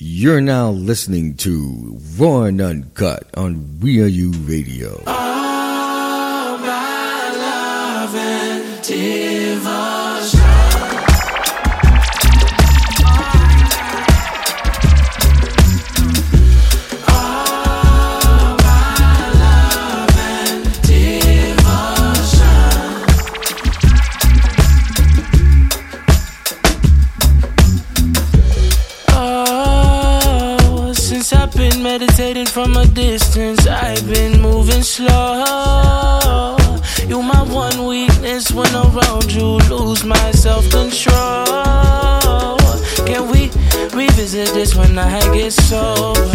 You're now listening to Raw and Uncut on We Are You Radio. All my love and. Distance, I've been moving slow. You my one weakness when around you, lose my self control. Can we revisit this when I get sober?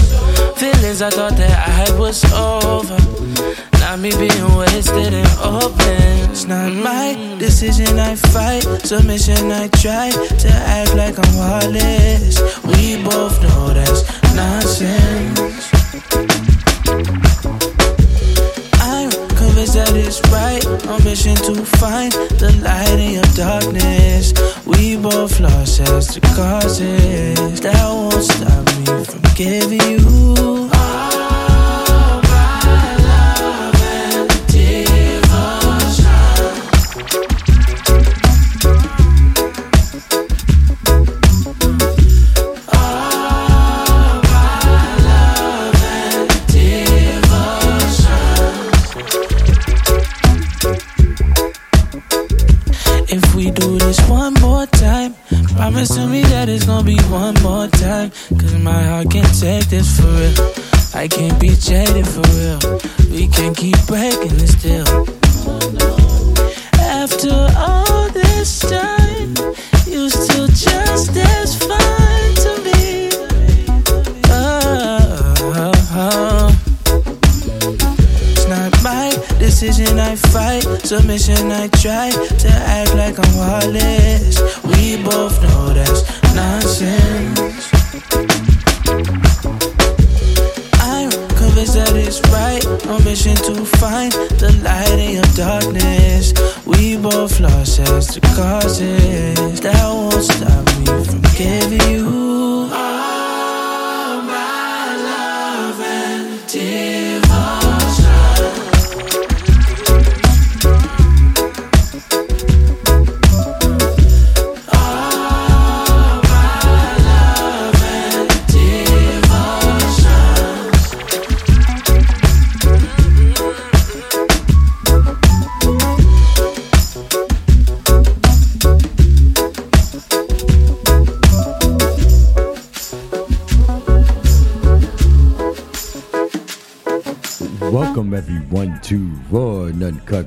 Feelings I thought that I had was over. Not me being wasted and open. It's not my decision, I fight. Submission, I try to act like I'm heartless. We both know that's nonsense. Convinced that it's right. On mission to find the light in your darkness. We both lost as the causes. That won't stop me from giving you Heart can't take this for real. I can't be jaded for real. We can't keep breaking this deal.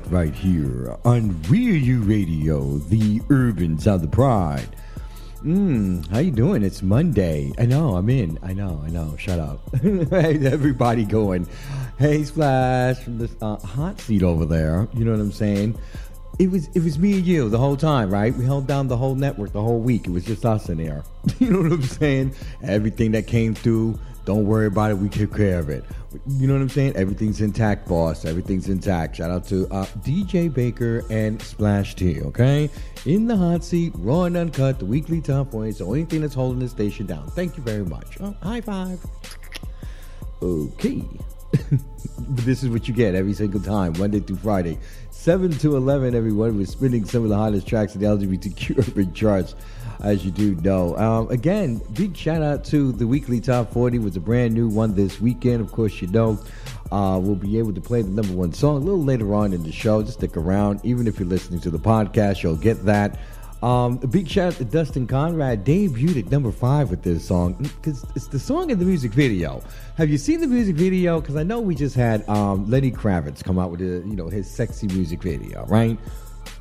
Right here on Are You Radio, the urban sound of the pride. Mmm, how you doing? It's Monday. I know, I'm in. I know, I know. Shut up. hey, everybody going. Hey, Splash from the uh, hot seat over there. You know what I'm saying? It was it was me and you the whole time, right? We held down the whole network the whole week. It was just us in there. You know what I'm saying? Everything that came through, don't worry about it. We took care of it. You know what I'm saying? Everything's intact, boss. Everything's intact. Shout out to uh, DJ Baker and Splash T. Okay, in the hot seat, raw and uncut, the weekly top points, the only thing that's holding the station down. Thank you very much. Oh, high five. Okay. this is what you get every single time, Monday through Friday. 7 to 11, everyone. We're spinning some of the hottest tracks in the LGBTQ urban charts, as you do know. Um, again, big shout out to the weekly top 40 was a brand new one this weekend. Of course, you know. Uh, we'll be able to play the number one song a little later on in the show. Just stick around. Even if you're listening to the podcast, you'll get that. Um, a big shout out to Dustin Conrad. Debuted at number five with this song because it's the song in the music video. Have you seen the music video? Because I know we just had um, Lenny Kravitz come out with a, you know his sexy music video, right?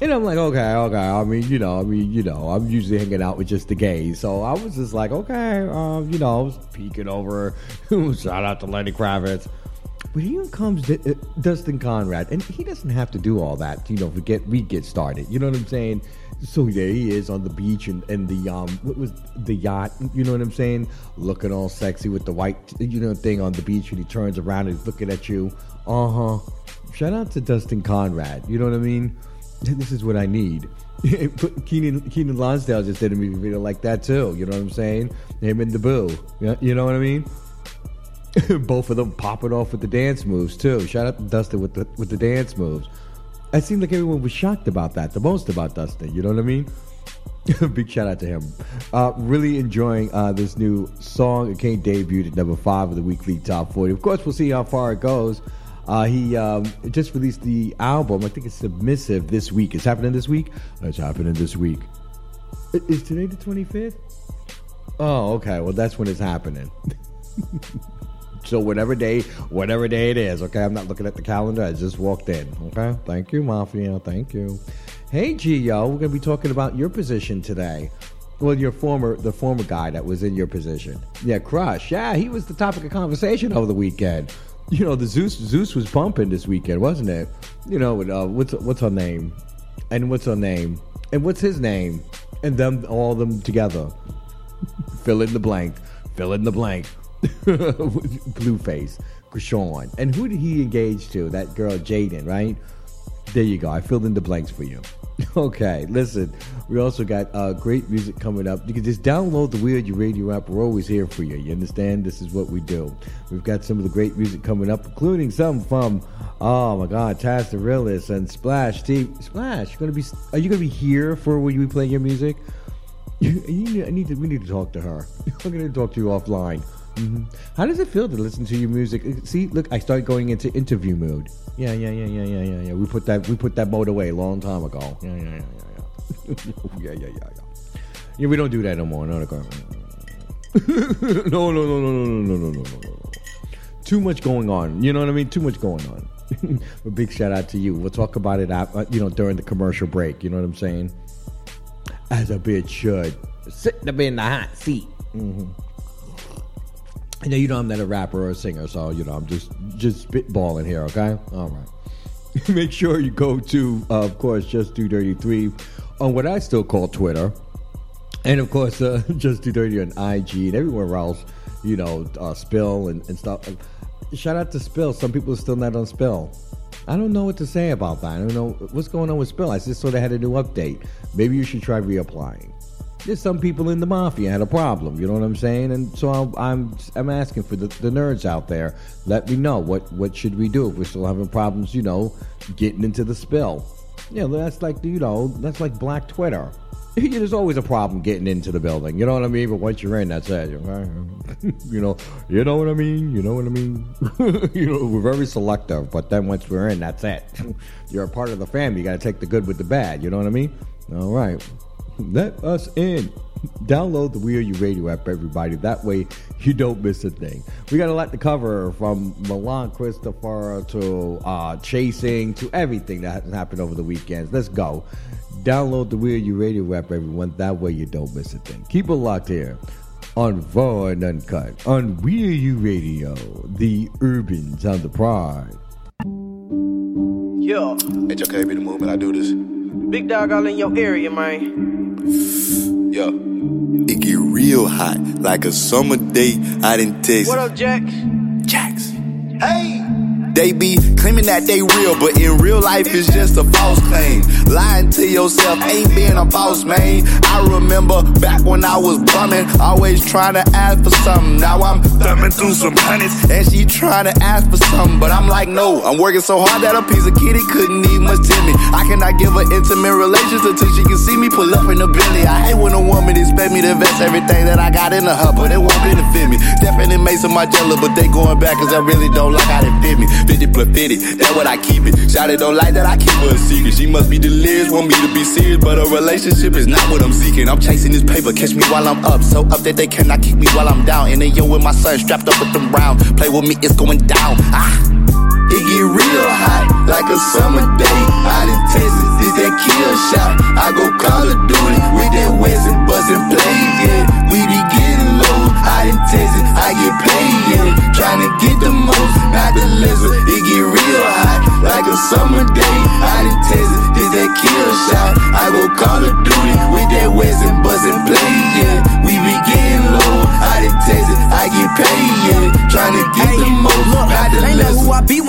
And I'm like, okay, okay. I mean, you know, I mean, you know, I'm usually hanging out with just the gays, so I was just like, okay, um, you know, I was peeking over. Shout out to Lenny Kravitz. But here comes D- uh, Dustin Conrad, and he doesn't have to do all that, you know, to get we get started. You know what I'm saying? So there he is on the beach and, and the um what was the yacht? You know what I'm saying? Looking all sexy with the white you know thing on the beach, and he turns around and he's looking at you. Uh huh. Shout out to Dustin Conrad. You know what I mean? This is what I need. Keenan Keenan Lonsdale just did a music video like that too. You know what I'm saying? Him and the Boo. You know what I mean? Both of them popping off with the dance moves too. Shout out to Dustin with the with the dance moves. It seemed like everyone was shocked about that, the most about Dustin. You know what I mean? Big shout out to him. Uh, really enjoying uh, this new song. It came debuted at number five of the weekly top 40. Of course, we'll see how far it goes. Uh, he um, just released the album. I think it's Submissive this week. It's happening this week? It's happening this week. Is today the 25th? Oh, okay. Well, that's when it's happening. so whatever day, whatever day it is, okay? I'm not looking at the calendar. I just walked in, okay? Thank you, Mafia. Thank you. Hey, Gio, we're going to be talking about your position today. Well, your former, the former guy that was in your position. Yeah, Crush. Yeah, he was the topic of conversation over the weekend you know, the Zeus Zeus was bumping this weekend, wasn't it? You know, uh, what's what's her name, and what's her name, and what's his name, and them all them together. fill in the blank. Fill in the blank. Blueface, Chrisean, and who did he engage to? That girl Jaidyn, right? There you go. I filled in the blanks for you. Okay, listen. We also got uh, great music coming up. You can just download the We Are You Radio app. We're always here for you. You understand? This is what we do. We've got some of the great music coming up, including some from oh my God, Taz the Realist and Splash. Steve Splash, you're gonna be? Are you gonna be here for when you play your music? You, you, I need to. We need to talk to her. I'm gonna talk to you offline. Mm-hmm. How does it feel to listen to your music? See, look, I started going into interview mode. Yeah, yeah, yeah, yeah, yeah, yeah, yeah. We put that we put that mode away a long time ago. Yeah, yeah, yeah, yeah, yeah. yeah, yeah, yeah, yeah. Yeah, we don't do that no more. No, no, no, no, no, no, no, no, no, no, no. Too much going on. You know what I mean? Too much going on. a big shout out to you. We'll talk about it, at, you know, during the commercial break. You know what I'm saying? As a bitch should. Sitting up in the hot seat. Mm-hmm. I know you know I'm not a rapper or a singer, so you know I'm just just spitballing here. Okay, all right. Make sure you go to, uh, of course, just do dirty three on what I still call Twitter, and of course, uh, just do dirty on IG and everywhere else. You know, uh, Spill and, and stuff. Shout out to Spill. Some people are still not on Spill. I don't know what to say about that. I don't know what's going on with Spill. I just saw they had a new update. Maybe you should try reapplying there's some people in the mafia had a problem. You know what I'm saying? And so I'm I'm, I'm asking for the, the nerds out there. Let me know what what should we do if we're still having problems. You know, getting into the spill. Yeah, that's like you know that's like Black Twitter. There's always a problem getting into the building. You know what I mean? But once you're in, that's it. you know, you know what I mean. You know what I mean. you know, we're very selective, but then once we're in, that's it. You're a part of the family. You got to take the good with the bad. You know what I mean? All right let us in. Download the We Are You Radio app, everybody. That way you don't miss a thing. We got a lot to cover from Milan Christopher to uh, chasing to everything that has happened over the weekends. Let's go. Download the We Are You Radio app, everyone. That way you don't miss a thing. Keep it locked here on Raw and Uncut on We Are You Radio, the Urban Sound of Pride. Yeah. HOK be the movement. I do this. Big dog all in your area, man. Yeah. It get real hot, like a summer day out in Texas. What up, Jack? Jax. Hey! They be claiming that they real, but in real life it's just a false claim. Lying to yourself ain't being a boss, man. I remember back when I was bumming, always trying to ask for something. Now I'm thumbing through some hundreds, and she trying to ask for something, but I'm like, no. I'm working so hard that a piece of kitty couldn't need much to me. I cannot give her intimate relations until she can see me pull up in the Billy. I hate when a woman expect me to invest everything that I got in her, but it won't benefit me. Definitely made some my jello, but they going back cause I really don't like how they fit me. 50 plus 50, that's what I keep it. Shawty don't like that I keep her a secret. She must be delirious, want me to be serious, but a relationship is not what I'm seeking. I'm chasing this paper, catch me while I'm up. So up that they cannot kick me while I'm down. And then yo with my son strapped up with the round. Play with me, it's going down. Ah. It get real hot, like a summer day out in Texas. This that kill shot. I go Call of Duty with that West and buzzing play. Yeah, we be getting low out in Texas. I get paid,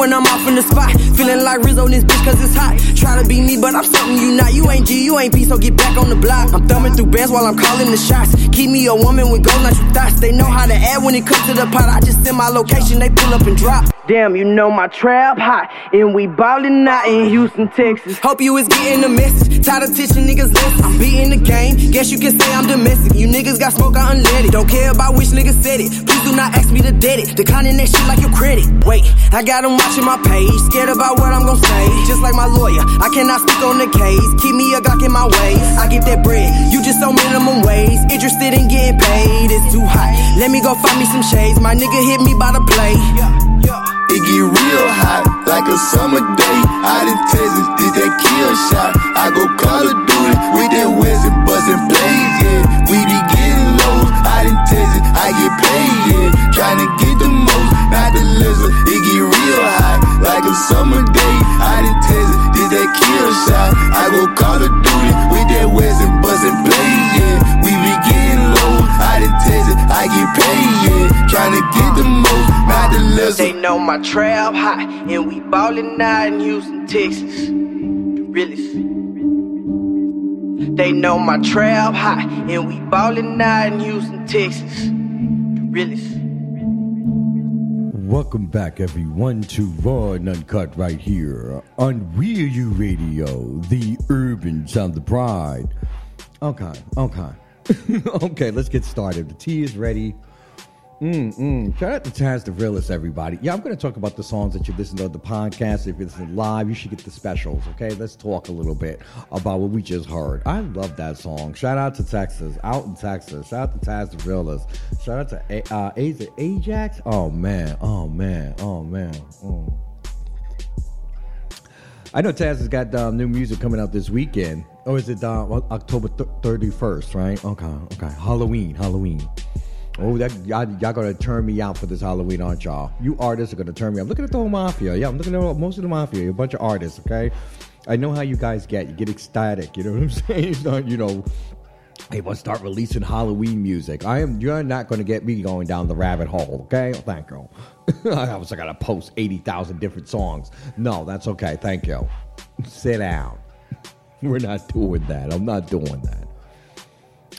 when I'm in the spot. Feeling like Rizzo on this bitch cause it's hot. Try to be me, but I'm something you not. You ain't G, you ain't P, so get back on the block. I'm thumbing through bands while I'm calling the shots. Keep me a woman with gold, not you thoughts. They know how to add when it comes to the pot. I just send my location, they pull up and drop. Damn, you know my trap hot, and we ballin' out in Houston, Texas. Hope you is getting the message. Tired of teaching niggas lessons. I'm beating the game. Guess you can say I'm domestic. You niggas got smoke, I unleaded. Don't care about which nigga said it. Please do not ask me to dead it. Declining that shit like your credit. Wait, I got them watching my page. Scared about what I'm gon' say. Just like my lawyer, I cannot speak on the case. Keep me a Glock in my ways. I get that bread. You just on minimum wage. Interested in getting paid. It's too hot. Let me go find me some shades. My nigga hit me by the play. It get real hot, like a summer day. Out in Texas, did that kill shot. I go Call of Duty with that West bustin' plays, yeah. We be getting lows. Out in Texas, I get paid, yeah. Tryna get summer day. Out in Texas, did that kill shot. I go Call of Duty with that West and bustin' plays, yeah. We be getting lows. Out in Texas, I get paid, yeah. Tryna get the most, not the lizard. They know my trap hot, and we ballin' out in Houston, Texas. Realest. They know my trap hot, and we ballin' out in Houston, Texas. Realest. Welcome back, everyone, to Raw and Uncut right here on Real You Radio, the urban sound of pride. Okay, okay. okay, let's get started. The tea is ready. Mm-mm. Shout out to Taz the Realist, everybody. Yeah, I'm going to talk about the songs that you listen to on the podcast. If you listen live, you should get the specials, okay? Let's talk a little bit about what we just heard. I love that song. Shout out to Texas, out in Texas. Shout out to Taz the Realist. Shout out to A- uh, Ajax. Oh, man. Oh, man. Oh, man. Oh. I know Taz has got um, new music coming out this weekend. Or is it uh, October th- 31st, right? Okay, okay. Halloween, Halloween. Oh, that y'all, y'all gonna turn me out for this Halloween, aren't y'all? You artists are gonna turn me out. Look at the whole mafia. Yeah, I'm looking at most of the mafia. You're a bunch of artists, okay? I know how you guys get. You get ecstatic. You know what I'm saying? Not, you know, hey, let's start releasing Halloween music. I am. You're not gonna get me going down the rabbit hole, okay? Oh, thank you. I was I gotta post eighty thousand different songs. No, that's okay. Thank you. Sit down. We're not doing that. I'm not doing that.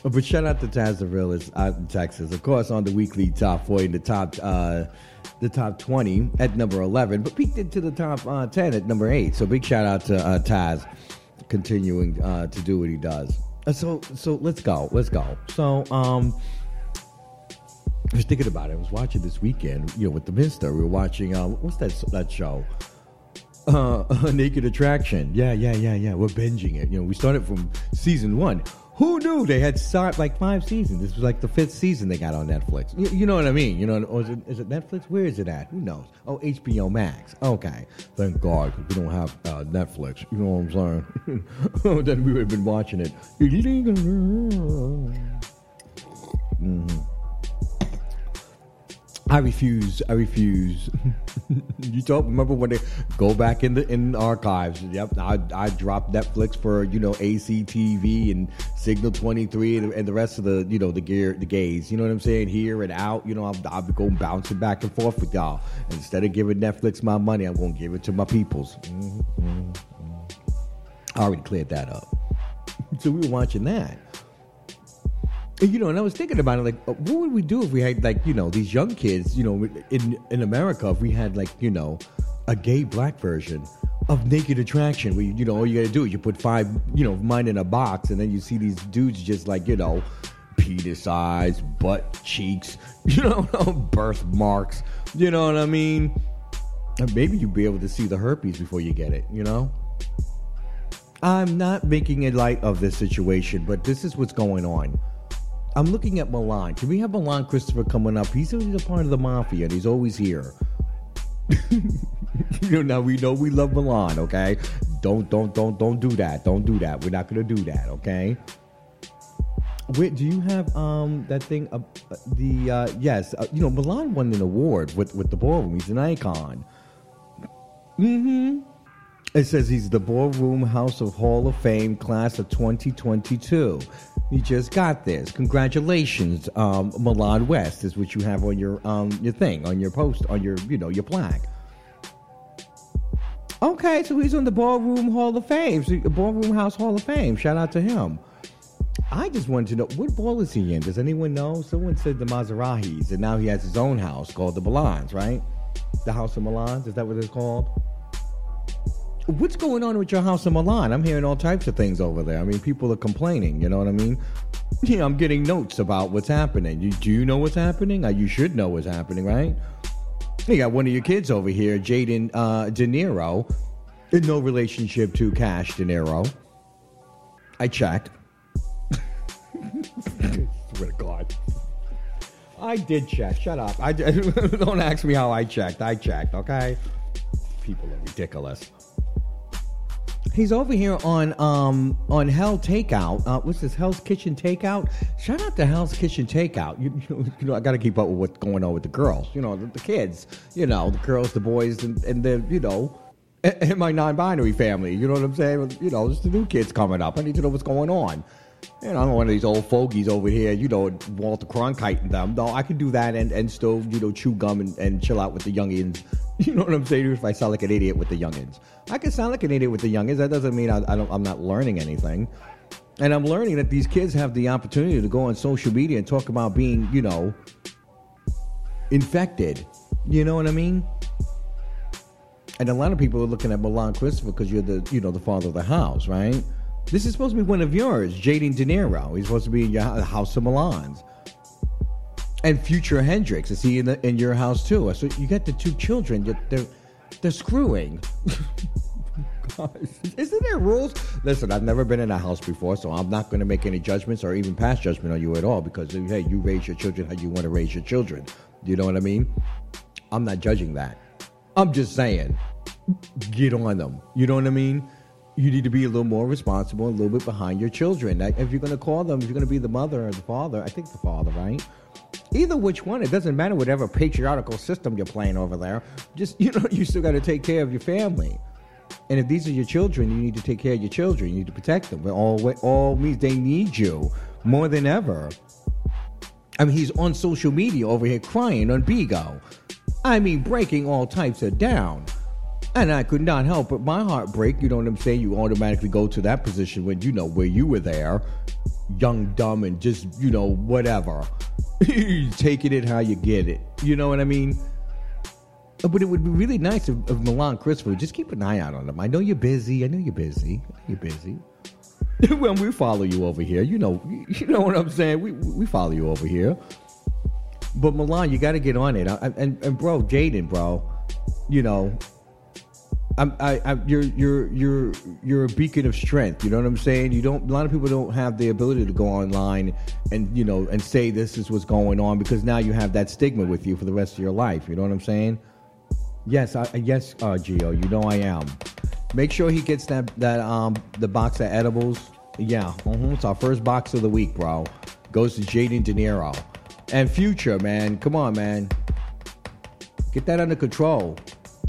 But shout out to Taz the Realist out in Texas. Of course, on the weekly top 40, the top uh, the top 20 at number 11, but peaked into the top uh, 10 at number 8. So big shout out to uh, Taz continuing uh, to do what he does. Uh, so so let's go. Let's go. So um I was thinking about it. I was watching this weekend, you know, with the Mister. We were watching uh, what's that that show? Uh, Naked Attraction. Yeah, yeah, yeah, yeah. We're binging it. You know, we started from season one. Who knew they had start like five seasons? This was like the fifth season they got on Netflix. You, you know what I mean? You know, or is it, is it Netflix? Where is it at? Who knows? Oh, HBO Max. Okay, thank God we don't have uh, Netflix. You know what I'm saying? then we would have been watching it. Mhm. I refuse. I refuse. you don't remember when they go back in the in archives? Yep, I I dropped Netflix for you know ACTV and Signal Twenty Three and, and the rest of the you know the gear the gays. You know what I'm saying? Here and out. You know I'll be going bouncing back and forth with y'all. Instead of giving Netflix my money, I'm going to give it to my peoples. Mhm, mhm, mhm. I already cleared that up. so we were watching that. You know, and I was thinking about it, like, uh, what would we do if we had, like, you know, these young kids, you know, in in America, if we had, like, you know, a gay black version of Naked Attraction, where you, you know, all you got to do is you put five, you know, mine in a box, and then you see these dudes just like, you know, penis eyes, butt cheeks, you know, birthmarks, you know what I mean? And maybe you'd be able to see the herpes before you get it, you know? I'm not making a light of this situation, but this is what's going on. I'm looking at Milan. Can we have Milan Christopher coming up? He's always a part of the mafia and he's always here. you know, now we know we love Milan, okay? Don't don't don't don't do that. Don't do that. We're not gonna do that, okay? Wait, do you have um that thing? Uh, the uh, yes, uh, you know Milan won an award with with the ballroom. He's an icon. Mm-hmm. It says he's the Ballroom House of Hall of Fame class of 2022. He just got this. Congratulations, um, Milan West is what you have on your um your thing on your post on your you know your plaque. Okay, so he's on the Ballroom Hall of Fame, so, Ballroom House Hall of Fame. Shout out to him. I just wanted to know what ball is he in? Does anyone know? Someone said the Mizrahis, and now he has his own house called the Milans, right? The House of Milans, is that what it's called? What's going on with your house in Milan? I'm hearing all types of things over there. I mean, people are complaining. You know what I mean? Yeah, I'm getting notes about what's happening. You, do you know what's happening? Uh, you should know what's happening, right? You got one of your kids over here, Jaden uh, De Niro, in no relationship to Cash De Niro. I checked. swear to God. I did check. Shut up. I don't ask me how I checked. I checked. Okay. People are ridiculous. He's over here on um on Hell Takeout. Uh, what's this? Hell's Kitchen Takeout. Shout out to Hell's Kitchen Takeout. You, you, know, you know, I got to keep up with what's going on with the girls. You know, the, the kids. You know, the girls, the boys, and, and the you know, and my non-binary family. You know what I'm saying? You know, there's the new kids coming up. I need to know what's going on. Know, I'm one of these old fogies over here, you know, Walter Cronkite and them. No, I can do that and, and still, you know, chew gum and, and chill out with the youngins. You know what I'm saying? If I sound like an idiot with the youngins, I can sound like an idiot with the youngins. That doesn't mean I, I don't, I'm not learning anything. And I'm learning that these kids have the opportunity to go on social media and talk about being, you know, infected. You know what I mean? And a lot of people are looking at Milan Christopher because you're the, you know, the father of the house, right? This is supposed to be one of yours, Jaden De Niro. He's supposed to be in your House of Milans. And Future Hendrix is he in, the, in your house too? So you got the two children. They're they're screwing. Isn't there rules? Listen, I've never been in a house before, so I'm not going to make any judgments or even pass judgment on you at all because hey, you raise your children how you want to raise your children. You know what I mean? I'm not judging that. I'm just saying, get on them. You know what I mean? You need to be a little more responsible, a little bit behind your children. If you're going to call them, if you're going to be the mother or the father, I think the father, right? Either which one, it doesn't matter whatever patriarchal system you're playing over there. Just you know, you still got to take care of your family. And if these are your children, you need to take care of your children. You need to protect them. All all means they need you more than ever. I mean, he's on social media over here crying on Bigo. I mean, breaking all types of down. And I could not help but my heart break. You know what I'm saying? You automatically go to that position when you know where you were there, young, dumb, and just, you know, whatever. Taking it how you get it. You know what I mean? But it would be really nice if, if Milan Christopher just keep an eye out on him. I know you're busy. I know you're busy. You're busy. when we follow you over here, you know, you know what I'm saying. We we follow you over here. But Milan, you got to get on it. And, and, and bro, Jaden, bro, you know, I'm, I, I, you're, you're, you're, you're a beacon of strength. You know what I'm saying? You don't. A lot of people don't have the ability to go online and you know and say this is what's going on because now you have that stigma with you for the rest of your life. You know what I'm saying? Yes, I, yes, uh, Gio. You know I am. Make sure he gets that that um the box of edibles. Yeah, uh-huh. it's our first box of the week, bro. Goes to Jaden De Niro and Future, man. Come on, man. Get that under control.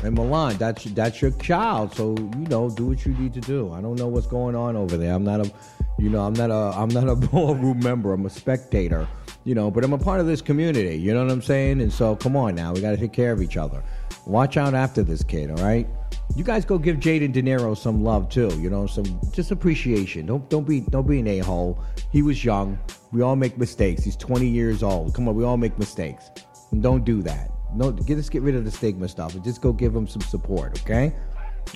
And Milan, that's that's your child, so you know, do what you need to do. I don't know what's going on over there. I'm not a, you know, I'm not a, I'm not a ballroom member. I'm a spectator, you know, but I'm a part of this community. You know what I'm saying? And so, come on now, we got to take care of each other. Watch out after this kid, all right? You guys go give Jaden De Niro some love too. You know, some just appreciation. Don't don't be don't be an a hole. He was young. We all make mistakes. He's 20 years old. Come on, we all make mistakes. And don't do that. No, get us get rid of the stigma stuff and just go give them some support, okay?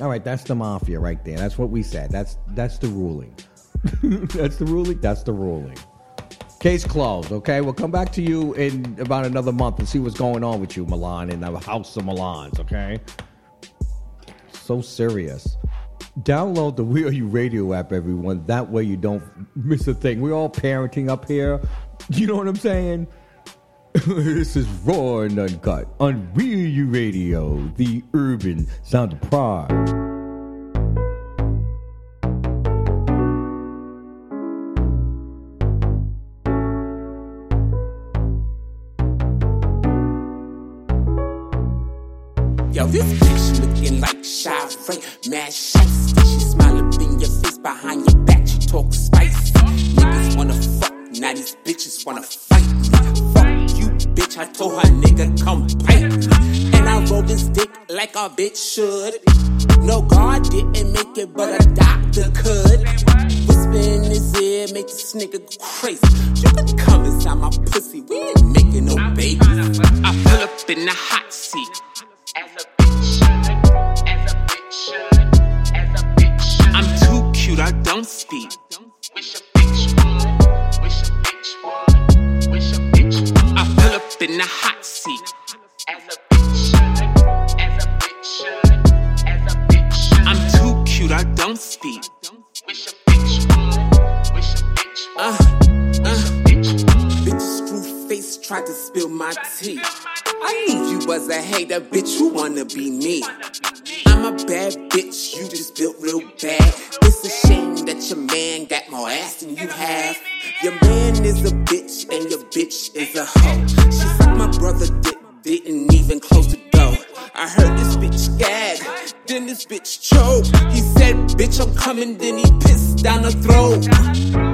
All right, that's the mafia right there. That's what we said. That's that's the ruling. that's the ruling. That's the ruling. Case closed. Okay, we'll come back to you in about another month and see what's going on with you, Milan, in the House of Milans. Okay. So serious. Download the We Are You Radio app, everyone. That way you don't miss a thing. We're all parenting up here. You know what I'm saying? this is Raw and Uncut on Real U Radio, the urban sound of pride. Yo, this bitch looking like Shy mad shiesty. Bitch choke. He said, bitch, I'm coming, then he pissed down the throat.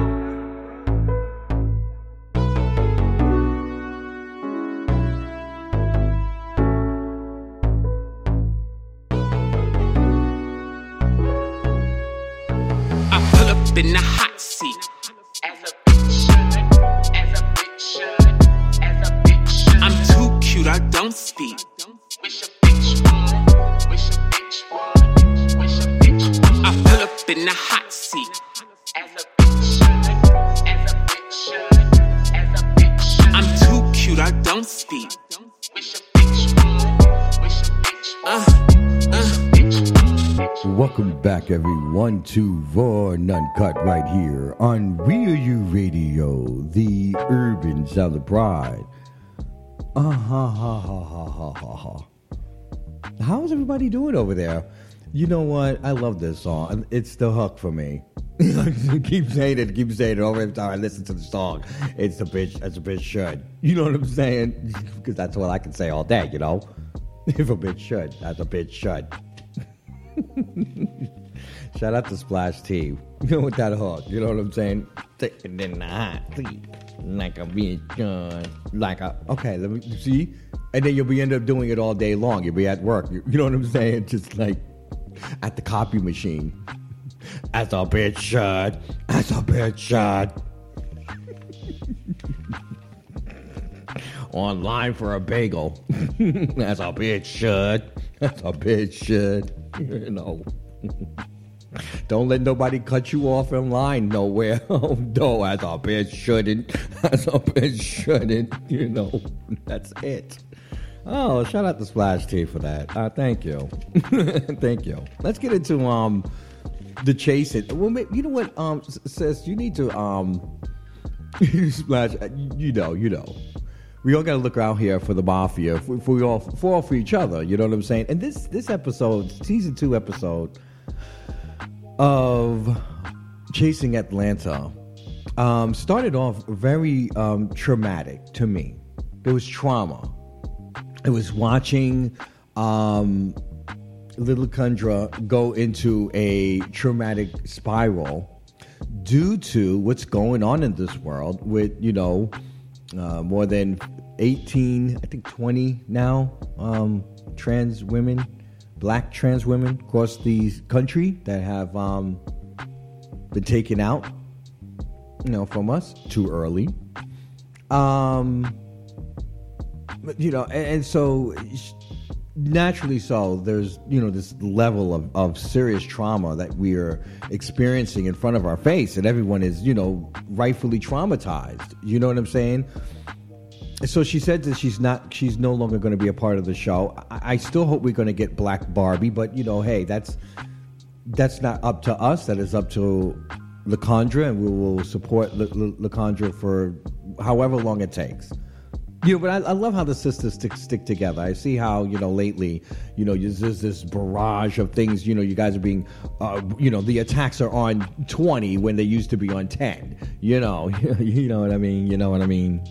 To Raw and Uncut right here on Real U Radio, the urban Southern pride. Uh ha ha ha ha ha ha ha. How's everybody doing over there? You know what? I love this song. It's the hook for me. keep saying it, keep saying it over every time I listen to the song. It's a bitch, it's a bitch should. You know what I'm saying? Because that's what I can say all day, you know? If a bitch should, that's a bitch should. Shout out to Splash T. You know with that hook. You know what I'm saying? Taking in the hot seat. Like a bitch. Like a okay, let me see. And then you'll be end up doing it all day long. You'll be at work. You, you know what I'm saying? Just like at the copy machine. As a bitch should. As a bitch should. Online for a bagel. As a bitch should. As a bitch should. You know. Don't let nobody cut you off in line nowhere. Oh no, as a bitch shouldn't. As a bitch shouldn't. You know, that's it. Oh, shout out to Splash T for that. Uh, thank you, thank you. Let's get into um the chase. It. Well, you know what, um, s- sis, you need to um Splash. uh, You know, you know. We all got to look out here for the mafia, for we all, for all for each other. You know what I'm saying? And this this episode, season two episode of Chasing Atlanta, um, started off very um, traumatic to me. There was trauma. It was watching um, Little Kundra go into a traumatic spiral due to what's going on in this world with, you know, uh, more than 18, I think 20 now, um, trans women, black trans women across the country that have um, been taken out, you know, from us too early. Um, you know, and, and so naturally so there's you know this level of, of serious trauma that we are experiencing in front of our face and everyone is you know rightfully traumatized you know what i'm saying so she said that she's not she's no longer going to be a part of the show i, I still hope we're going to get black barbie but you know hey that's that's not up to us that is up to LaCondra, and we will support La- La- LaCondra for however long it takes. You know, but I, I love how the sisters stick stick together. I see how you know lately, you know, there's this, barrage of things. You know, you guys are being, uh, you know, the attacks are on twenty when they used to be on ten. You know, you know what I mean. You know what I mean.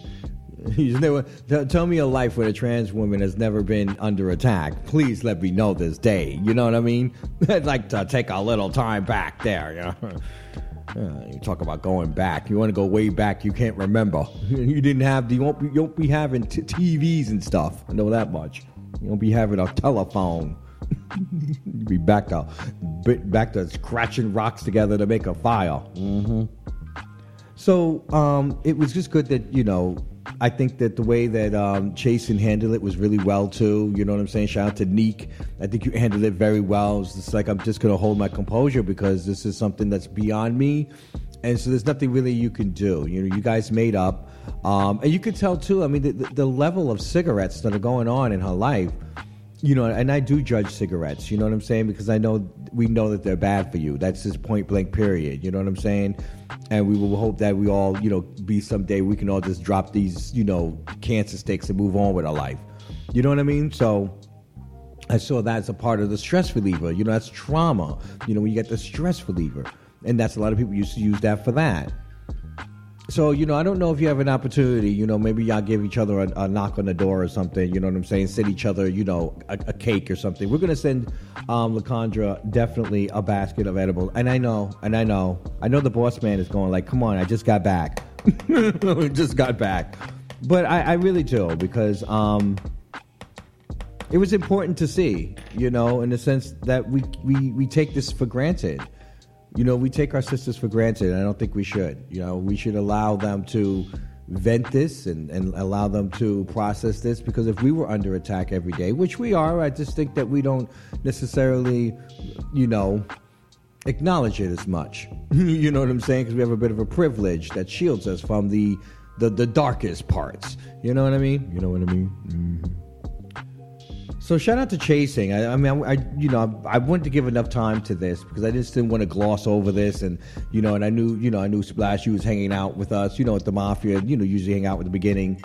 You never, tell me a life where a trans woman has never been under attack. Please let me know this day. You know what I mean? I'd like to take a little time back there. You know. Uh, you talk about going back. You want to go way back. You can't remember. You didn't have. You won't. Be, you won't be having t- TVs and stuff. I know that much. You won't be having a telephone. you be back to back to scratching rocks together to make a fire. Mm-hmm. So um, it was just good that you know. I think that the way that um, Chasen handled it was really well too. You know what I'm saying? Shout out to Neek. I think you handled it very well. It's just like I'm just gonna hold my composure because this is something that's beyond me, and so there's nothing really you can do. You know, you guys made up, um, and you could tell too. I mean, the, the level of cigarettes that are going on in her life you know, and I do judge cigarettes. You know what I'm saying? Because I know we know that they're bad for you. That's just point blank. Period. You know what I'm saying? And we will hope that we all, you know, be someday we can all just drop these, you know, cancer sticks and move on with our life. You know what I mean? So. I saw that as a part of the stress reliever. You know, that's trauma. You know, when you get the stress reliever. And that's a lot of people used to use that for that. So, you know, I don't know if you have an opportunity, you know, maybe y'all give each other a, a knock on the door or something, you know what I'm saying? Send each other, you know, a, a cake or something. We're going to send um, LaCondra definitely a basket of edibles. And I know, and I know, I know the boss man is going like, come on, I just got back. just got back. But I, I really do because um, it was important to see, you know, in the sense that we, we, we take this for granted you know, we take our sisters for granted. I don't think we should. You know, we should allow them to vent this and, and allow them to process this because if we were under attack every day, which we are, I just think that we don't necessarily, you know, acknowledge it as much. you know what I'm saying? Because we have a bit of a privilege that shields us from the, the, the darkest parts. You know what I mean? You know what I mean? Mm-hmm. So shout out to chasing. I, I mean, I, I, you know I wanted to give enough time to this because I just didn't want to gloss over this, and you know, and I knew you know I knew Splash you was hanging out with us, you know, at the Mafia, you know, usually hang out with the beginning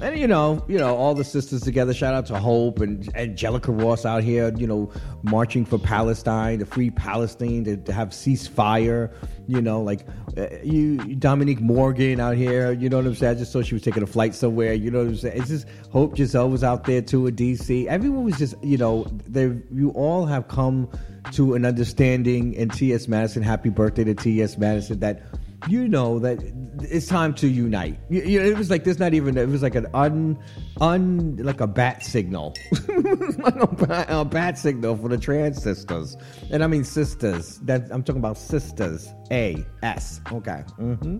and you know, you know, all the sisters together. Shout out to Hope and Angelica Ross out here, you know, marching for Palestine, to free Palestine, to, to have ceasefire. You know, like uh, you, Dominique Morgan out here. You know what I'm saying? I just saw she was taking a flight somewhere. You know what I'm saying? It's just Hope Giselle was out there too in DC. Everyone was just, you know, they you all have come to an understanding. And T.S. Madison, happy birthday to T.S. Madison. That you know that it's time to unite. You, you it was like there's not even it was like an un un like a bat signal, like a, bat, a, bat, signal for the trans sisters, and I mean sisters. That I'm talking about sisters. A S. Okay. Mm-hmm.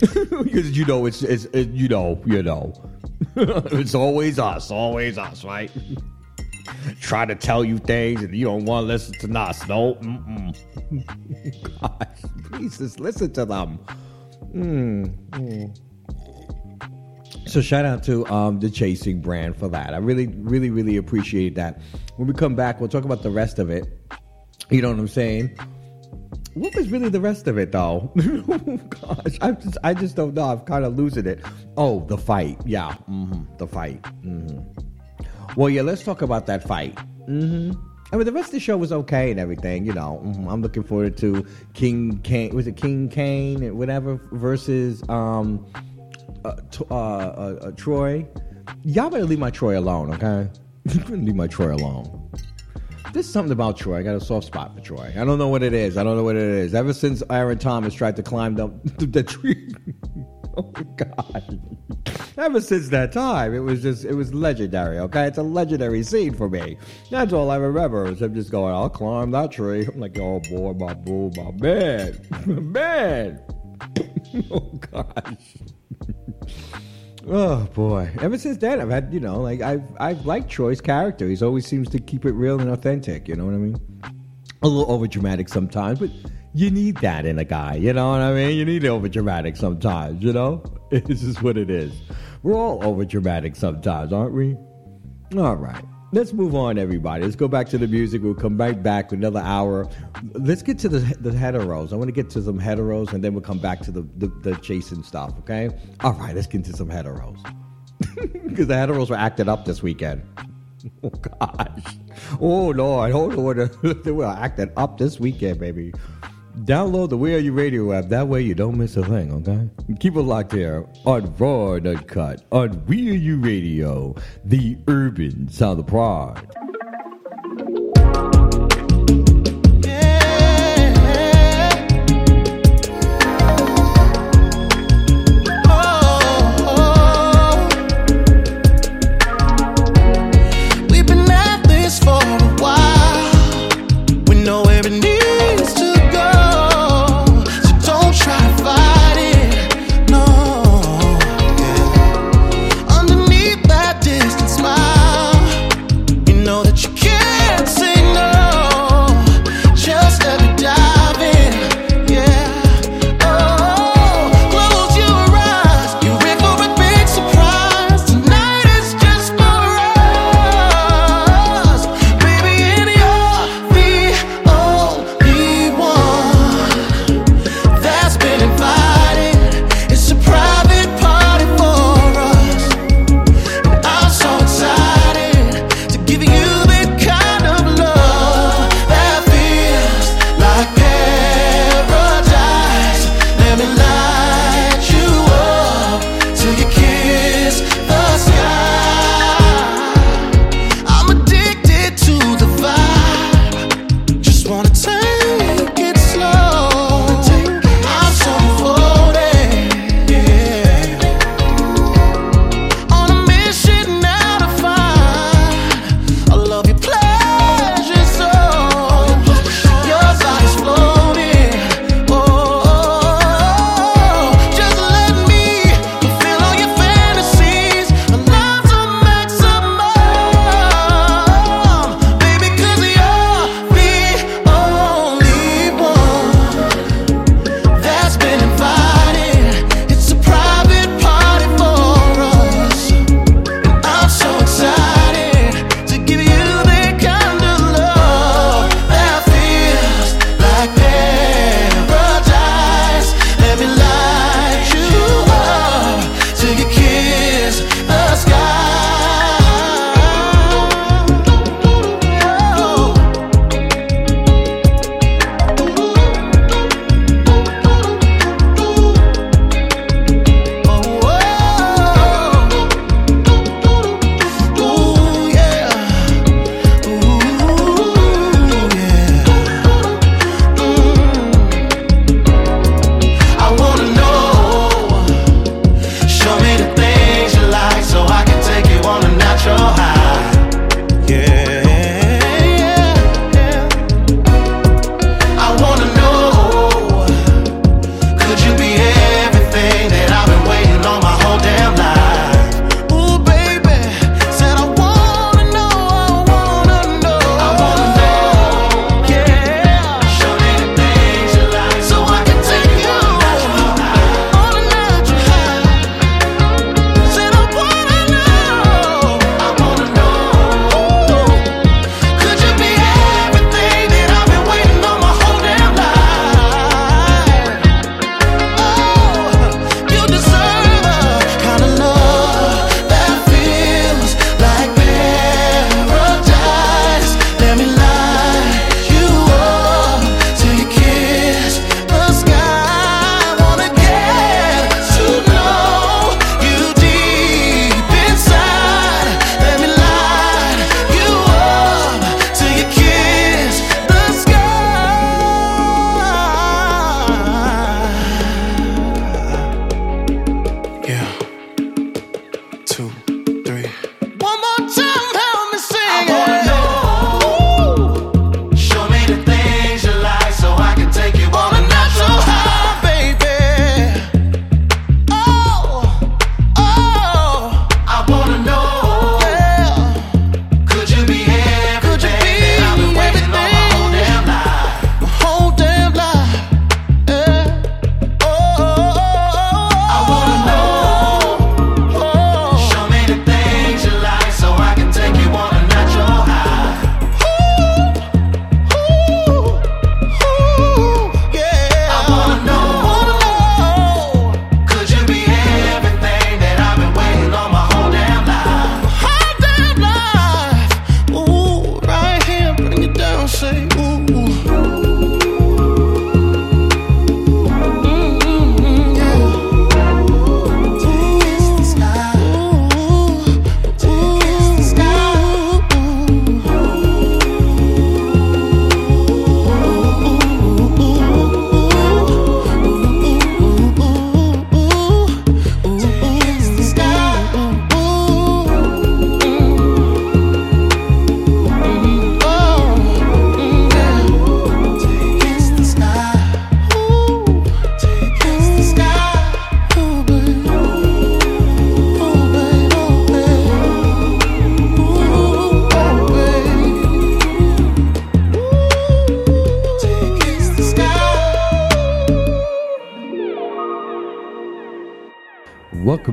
because you know it's it's it, you know you know it's always us, always us, right? Try to tell you things and you don't want to listen to us. No. Mm-mm. Gosh, please just listen to them. Mm, mm. So shout out to um, the Chasing brand for that. I really, really, really appreciate that. When we come back, we'll talk about the rest of it. You know what I'm saying? What was really the rest of it, though? Gosh, I just, I just don't know. I'm kind of losing it. Oh, the fight. Yeah, mm-hmm. the fight. Mm-hmm. Well, yeah, let's talk about that fight. Mm-hmm. I mean, the rest of the show was okay and everything. You know, mm-hmm. I'm looking forward to King Kane. Was it King Kane or whatever versus um, uh, uh, uh, uh, Troy? Y'all better leave my Troy alone, okay? leave my Troy alone. There's something about Troy. I got a soft spot for Troy. I don't know what it is. I don't know what it is. Ever since Aaron Thomas tried to climb the, the tree. oh, God. Ever since that time, it was just, it was legendary, okay? It's a legendary scene for me. That's all I remember is him just going, I'll climb that tree. I'm like, oh boy, my boo, my man, man. oh, gosh. Oh boy! Ever since then, I've had you know, like I've I've liked Troy's character. He always seems to keep it real and authentic. You know what I mean? A little over dramatic sometimes, but you need that in a guy. You know what I mean? You need over dramatic sometimes. You know, it's just what it is. We're all over dramatic sometimes, aren't we? All right. Let's move on, everybody. Let's go back to the music. We'll come right back with another hour. Let's get to the the heteros. I want to get to some heteros, and then we'll come back to the the, the chasing stuff. Okay. All right. Let's get to some heteros because the heteros were acted up this weekend. Oh gosh. Oh Lord. Oh Lord. they were acting up this weekend, baby. Download the We Are You Radio app. That way you don't miss a thing, okay? Keep it locked here on Raw and Uncut on We Are You Radio, the urban sound of pride.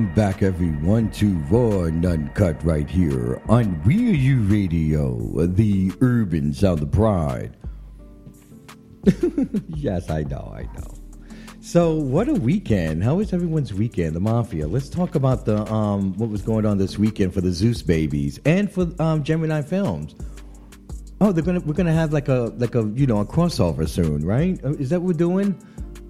Welcome back, everyone, to Raw and Uncut right here on We Are You Radio, the urban sound of pride. yes, I know, I know. So, what a weekend! How was everyone's weekend? The Mafia. Let's talk about the um, what was going on this weekend for the Zeus babies and for um, Gemini Films. Oh, they're gonna we're gonna have like a like a you know a crossover soon, right? Uh, Is that what we're doing?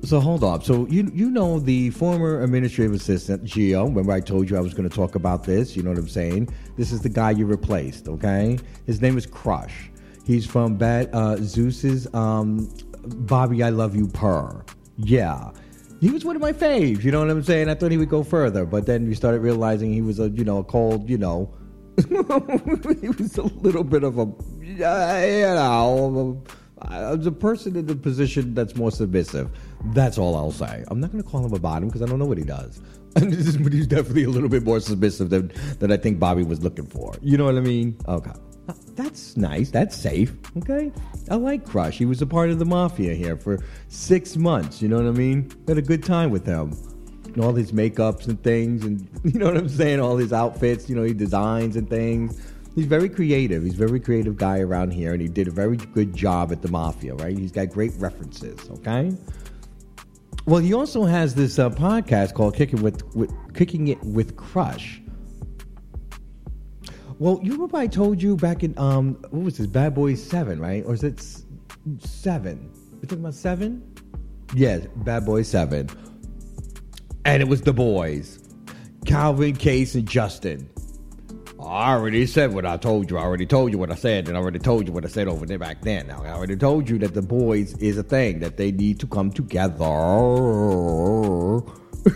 So hold on. So you you know the former administrative assistant Geo. Remember I told you I was going to talk about this. You know what I'm saying? This is the guy you replaced. Okay, his name is Crush. He's from Bad uh, Zeus's um, Bobby. I love you, purr. Yeah. He was one of my faves, you know what I'm saying? I thought he would go further, but then we started realizing he was a, you know, a cold, you know, he was a little bit of a, you know, uh, the person in the position that's more submissive. That's all I'll say. I'm not going to call him a bottom because I don't know what he does. And this is, but he's definitely a little bit more submissive than, than I think Bobby was looking for. You know what I mean? Okay. Uh, That's nice. That's safe. Okay. I like Crush. He was a part of the mafia here for six months. You know what I mean? Had a good time with him and all his makeups and things, and you know what I'm saying? All his outfits, you know, he designs and things. He's very creative. He's a very creative guy around here, and he did a very good job at the mafia, right? He's got great references, okay? Well, he also has this uh, podcast called Kicking with, with Kicking It with Crush. Well, you remember I told you back in um what was this Bad Boys Seven, right? Or is it seven? We're talking about seven? Yes, Bad Boys Seven and it was the boys Calvin, Case, and Justin. I already said what I told you. I already told you what I said, and I already told you what I said over there back then. Now, I already told you that the boys is a thing, that they need to come together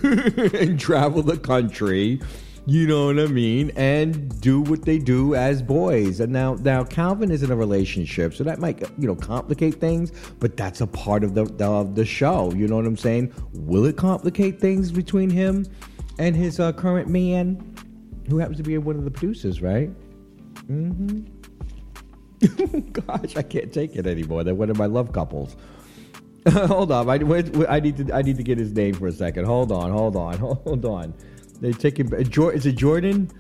and travel the country. You know what I mean? And do what they do as boys. And now, now Calvin is in a relationship, so that might, you know, complicate things. But that's a part of the of the show. You know what I'm saying? Will it complicate things between him and his uh, current man, who happens to be one of the producers, right? Mm-hmm. Gosh, I can't take it anymore. They're one of my love couples. hold on, I, I need to I need to get his name for a second. Hold on, hold on, hold on. They take him. Is it Jordan?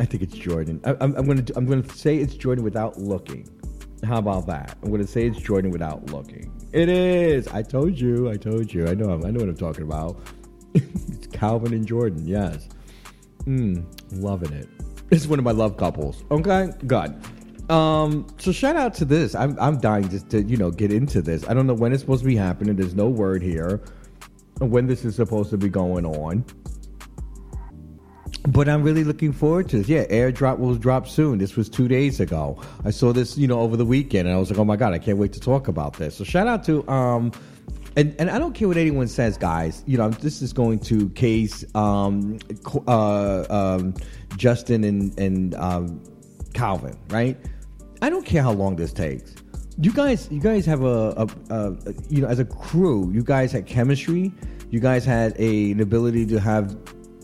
I think it's Jordan. I, I'm, I'm gonna I'm gonna say it's Jordan without looking. How about that? I'm gonna say it's Jordan without looking. It is. I told you. I told you. I know. I know what I'm talking about. it's Calvin and Jordan. Yes. Mm, loving it. It's one of my love couples. Okay, good. Um, so shout out to this. I'm I'm dying just to you know get into this. I don't know when it's supposed to be happening. There's no word here when this is supposed to be going on. But I'm really looking forward to this. Yeah, airdrop will drop soon. This was two days ago. I saw this, you know, over the weekend, and I was like, oh my god, I can't wait to talk about this. So shout out to um, and and I don't care what anyone says, guys. You know, this is going to case um, uh, um, Justin and and um, Calvin, right? I don't care how long this takes. You guys, you guys have a, a, a you know, as a crew, you guys had chemistry. You guys had a, an ability to have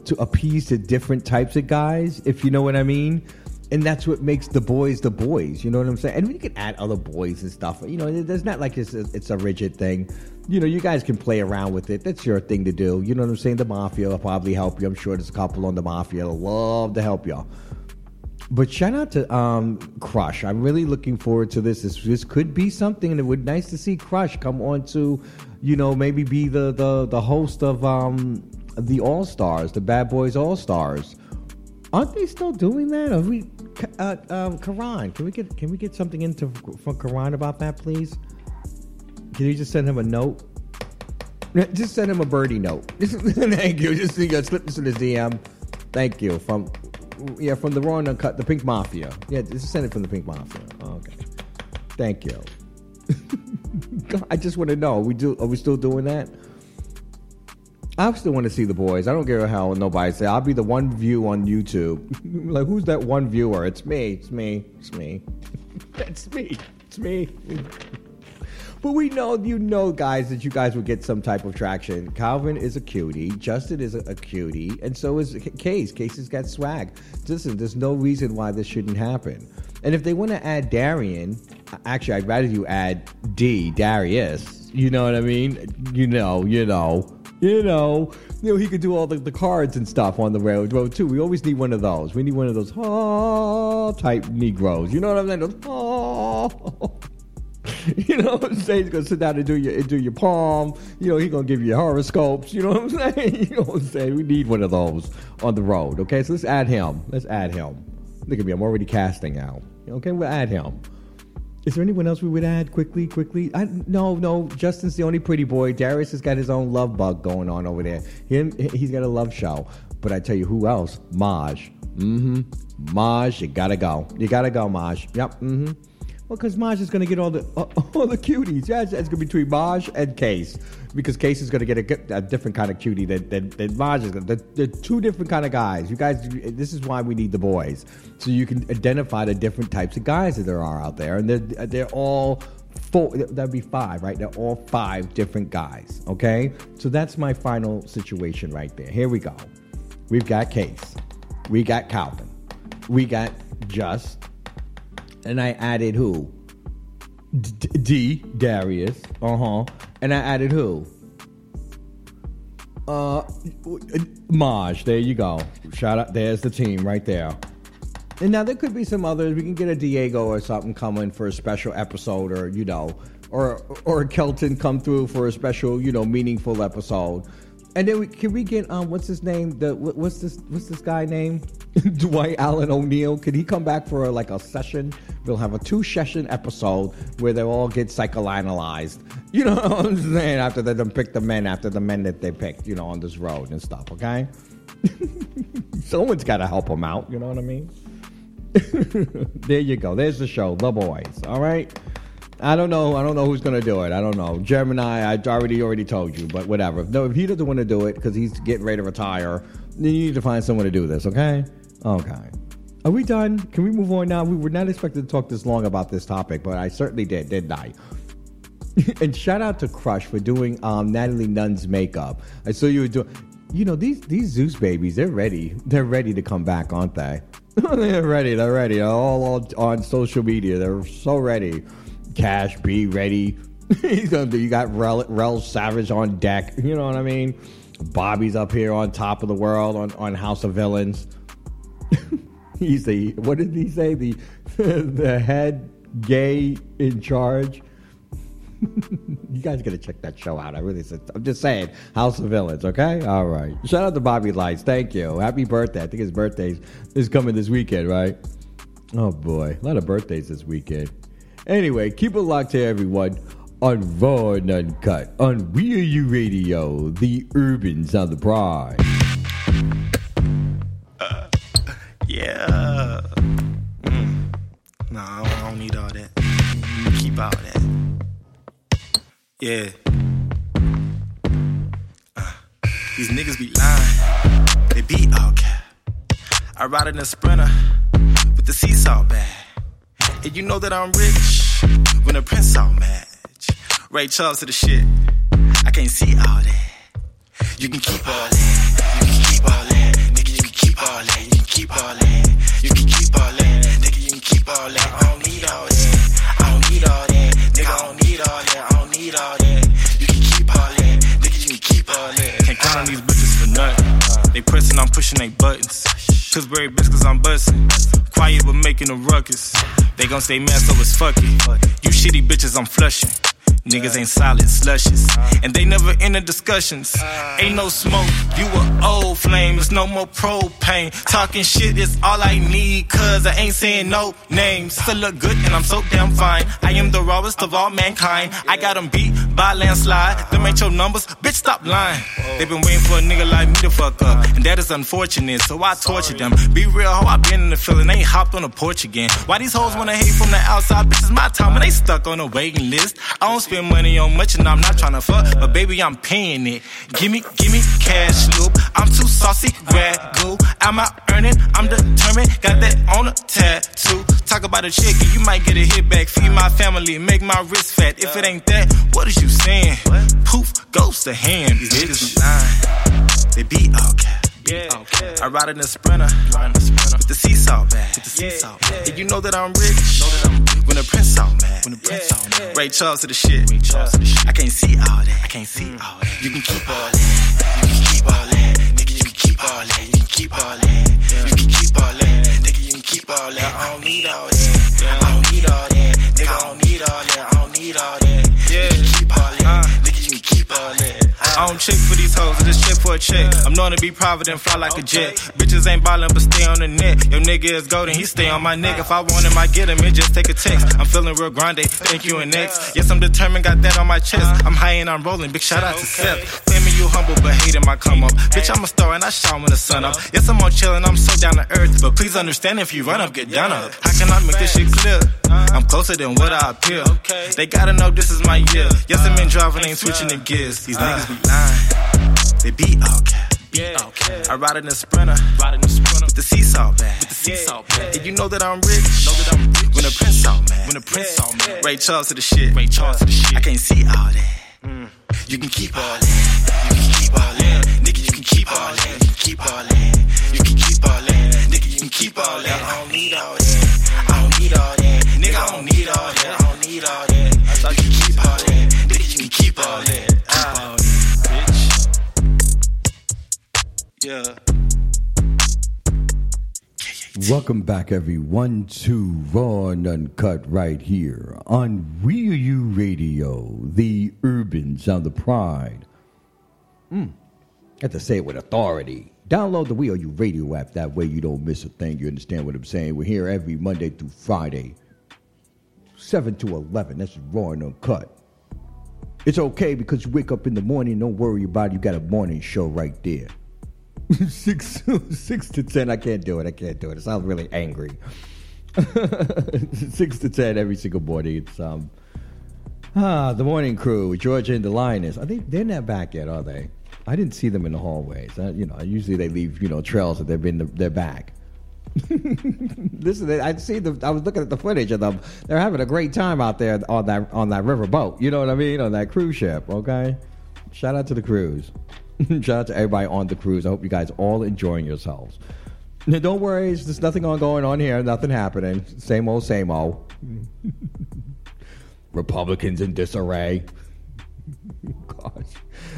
to appease to different types of guys, if you know what I mean. And that's what makes the boys the boys. You know what I'm saying? And we can add other boys and stuff. You know, there's not like it's a, it's a rigid thing. You know, you guys can play around with it. That's your thing to do. You know what I'm saying? The mafia will probably help you. I'm sure there's a couple on the mafia that'll love to help y'all. But shout out to um, Crush. I'm really looking forward to this. This this could be something, and it would nice to see Crush come on to, you know, maybe be the the, the host of um, the All Stars, the Bad Boys All Stars. Aren't they still doing that? Are we, uh, um, Karan? Can we get can we get something into from Karan about that, please? Can you just send him a note? Just send him a birdie note. Thank you. Just you know, slip this in his DM. Thank you from yeah from the Raw and Uncut, the Pink Mafia. Yeah, just send it from the Pink Mafia. Okay. Thank you. I just want to know. Are we do? Are we still doing that? I still want to see the boys. I don't care how nobody say. I'll be the one view on YouTube. like, who's that one viewer? It's me. It's me. It's me. It's me. It's me. But we know, you know, guys, that you guys will get some type of traction. Calvin is a cutie. Justin is a, cutie. And so is Case. Case has got swag. Listen, there's no reason why this shouldn't happen. And if they want to add Darian, actually, I'd rather you add D, Darius. You know what I mean? You know, you know, you know. you know, he could do all the, the cards and stuff on the railroad too. We always need one of those. We need one of those oh type Negroes. You know what I'm saying? You know what I'm saying? He's gonna sit down and do your do your palm. You know, he's gonna give you horoscopes. You know what I'm saying? You know what I'm saying? We need one of those on the road. Okay, so let's add him. Let's add him. Look at me, I'm already casting out. Okay, we'll add him. Is there anyone else we would add quickly? Quickly? I, no, no. Justin's the only pretty boy. Darius has got his own love bug going on over there. Him, he's got a love show. But I tell you, who else? Maj. Mm-hmm. Maj, you gotta go. You gotta go, Maj. Yep. Mm-hmm. Well, because Maj is going to get all the all the cuties. Yeah, it's, it's going to be between Maj and Case because Case is going to get a, a, different kind of cutie than, than, than Maj is. They're, they're two different kind of guys. You guys, this is why we need the boys so you can identify the different types of guys that there are out there, and they're they're all four. That'd be five, right? They're all five different guys. Okay, so that's my final situation right there. Here we go. We've got Case, we got Calvin, we got Just and I added who? D, Darius. Uh huh. And I added who? Uh, Maj. There you go. Shout out. There's the team right there. And now there could be some others. We can get a Diego or something coming for a special episode, or you know, or or Kelton come through for a special, you know, meaningful episode. And then we, can we get um what's his name? The what's this what's this guy name? Dwight Allen O'Neill. Could he come back for a, like a session? We'll have a two session episode where they all get psychoanalyzed. You know what I'm saying? After they done pick the men after the men that they picked, you know, on this road and stuff. Okay. Someone's got to help them out. You know what I mean? there you go. There's the show, The Boys. All right. I don't know. I don't know who's gonna do it. I don't know. Gemini, I already already told you, but whatever. No, if he doesn't want to do it because he's getting ready to retire, then you need to find someone to do this. Okay. Okay. Are we done? Can we move on now? We were not expected to talk this long about this topic, but I certainly did, didn't I? and shout out to Crush for doing um, Natalie Nunn's makeup. I saw you were doing. You know these these Zeus babies. They're ready. They're ready to come back, aren't they? they're ready. They're ready. They're all, all on social media. They're so ready. Cash be ready. He's gonna do. You got Rel, Rel Savage on deck. You know what I mean? Bobby's up here on top of the world on, on House of Villains. He's the what did he say? The the head gay in charge. you guys gotta check that show out. I really said I'm just saying, House of Villains, okay? All right. Shout out to Bobby Lytes. Thank you. Happy birthday. I think his birthday is coming this weekend, right? Oh boy. A lot of birthdays this weekend. Anyway, keep it locked to everyone on Raw and Uncut on We Are You Radio, the urban sound of pride. Uh, yeah. Mm. Nah, I don't need all that. You keep all that. Yeah. Uh, these niggas be lying. They be all cap. I ride in a sprinter with the seesaw bag. And you know that I'm rich when the prince all match. Ray Charles to the shit. I can't see all that. You can keep all that. You can keep all that. Nigga, you can keep all that. You can keep all that. You can keep all that. Nigga, you can keep all that. I don't need all that. I don't need all that. Nigga, I don't need all that. I don't need all that. You can keep all that. Nigga, you can keep all that. Can't count on these bitches for nothing. They pressing, I'm pushing they buttons. Pillsbury cause I'm bustin'. Quiet but making a ruckus. They gon' stay mad, so it's fuck it. You shitty bitches, I'm flushing. Niggas ain't solid slushes. And they never enter discussions. Ain't no smoke, you a old flame. It's no more propane. Talking shit is all I need, cause I ain't saying no names. Still look good and I'm so damn fine. I am the rawest of all mankind. I got them beat by landslide. Them ain't your numbers, bitch, stop lying. They been waiting for a nigga like me to fuck up. And that is unfortunate, so I torture them. Be real, ho, I been in the feeling, ain't hopped on the porch again. Why these hoes wanna hate from the outside? Bitch, it's my time and they stuck on a waiting list. I don't spend money on much and I'm not trying to fuck, but baby, I'm paying it. Gimme, gimme cash loop. I'm too saucy, ragu. I'm out earning, I'm determined. Got that on a tattoo. Talk about a chick, you might get a hit back. Feed my family, make my wrist fat. If it ain't that, what is you saying? Poof, goes to hand. These niggas. They be all cap. Yeah, okay. I ride in a sprinter, with the seesaw bag. With the seesaw bag. And you know that I'm rich. Know that I'm rich. When the prince all mad. When the prince all mad. Ray Charles to the shit. Ray Charles to the shit. I can't see all that. I can't see all that. You can keep all that. You can keep all that. Nigga, you can keep all that. You can keep all that. You can keep all that. Nigga, you can keep all that. I don't need all that. I don't need all that. Nigga, I don't need all that. I don't need all that. Yeah, you can keep all that. Nigga, you keep all that. I don't check for these hoes, I just check for a check. I'm known to be private and fly like a jet. Bitches ain't ballin', but stay on the net. Your nigga is golden, he stay on my neck. If I want him, I get him, and just take a text. I'm feeling real grande, thank you and next. Yes, I'm determined, got that on my chest. Uh-huh. I'm high and I'm rolling, big shout out to Seth. Claiming you humble, but hating my come up. Bitch, I'm a star and I shine when the sun up. Uh-huh. Yes, I'm on chillin', I'm so down to earth. But please understand if you run up, get done up. How can I make this shit clear? Uh-huh. I'm closer than what I appear. They gotta know this is my year. Yes, I'm in driving, ain't switching the gears. These niggas be lying. They beat all cap. I ride in a sprinter, riding the sprinter with the seesaw bag. With the seesaw bag. And you know that I'm rich. Know that I'm rich. When the prince all mad. When the prince all mad. Ray Charles to the shit. Ray Charles to the shit. I can't see all that. You can keep all that. You can keep all that. Nigga, you can keep all that. You can keep all that. You can keep all that. Nigga, you can keep all that. I don't need all that. I don't need all that. Nigga, I don't need all that. I don't need all that. You can keep all that. Keep all that. Keep all that, bitch. Yeah. Welcome back, everyone, to Raw and Uncut right here on We Are You Radio, the urban sound of pride. Mm. I have to say it with authority. Download the We Are You Radio app. That way you don't miss a thing. You understand what I'm saying? We're here every Monday through Friday, 7 to 11. That's Raw and Uncut. It's okay because you wake up in the morning, don't worry about it. You got a morning show right there. six six to ten. I can't do it. I can't do it. It sounds really angry. six to ten every single morning. It's um ah the morning crew, Georgia and the Lioness. Are they? They're not back yet, are they? I didn't see them in the hallways. I, you know, usually they leave you know trails that they've been they're back. Listen, I see the. I was looking at the footage of them. They're having a great time out there on that on that river boat. You know what I mean? On that cruise ship. Okay. Shout out to the cruise. Shout out to everybody on the cruise. I hope you guys all enjoying yourselves. Now, don't worry, there's nothing going on here. Nothing happening. Same old, same old. Republicans in disarray. Gosh.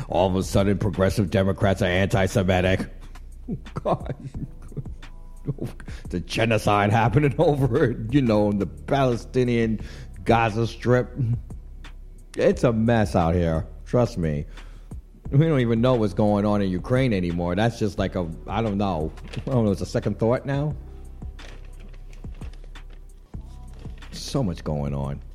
All of a sudden, progressive Democrats are anti-Semitic. God. The genocide happening over, you know, in the Palestinian Gaza Strip. It's a mess out here. Trust me. We don't even know what's going on in Ukraine anymore. That's just like a, I don't know. I don't know. It's a second thought now. So much going on.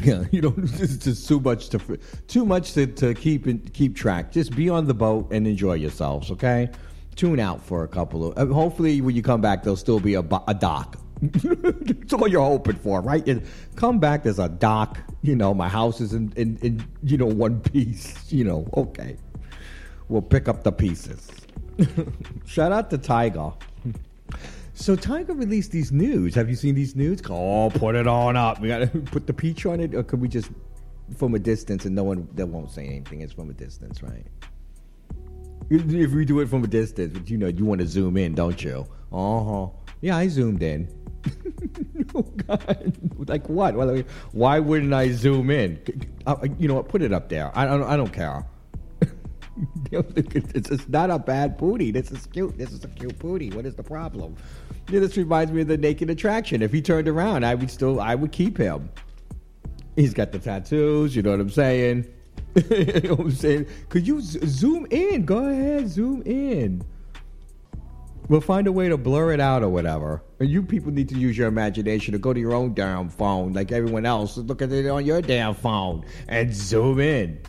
Yeah, you know, it's just too much to too much to, to keep keep track. Just be on the boat and enjoy yourselves. Okay, tune out for a couple of. Uh, hopefully, when you come back, there'll still be a, a dock. That's all you're hoping for, right? You come back, there's a doc. You know, my house is in, in, in you know one piece. You know, okay, we'll pick up the pieces. Shout out to Tyga. So Tyga released these nudes. Have you seen these nudes? Oh, put it on up. We got to put the peach on it, or could we just from a distance and no one that won't say anything? It's from a distance, right? If we do it from a distance, but you know, you want to zoom in, don't you? Uh huh. Yeah, I zoomed in. oh God! Like what? Why wouldn't I zoom in? Uh, You know what? Put it up there. I don't. I don't care. it's, it's not a bad booty. This is cute. This is a cute booty. What is the problem? Yeah, this reminds me of the Naked Attraction. If he turned around, I would still. I would keep him. He's got the tattoos. You know what I'm saying? you know what I'm saying? Could you z- zoom in? Go ahead, zoom in. We'll find a way to blur it out or whatever. And you people need to use your imagination to go to your own damn phone, like everyone else. Look at it on your damn phone and zoom in.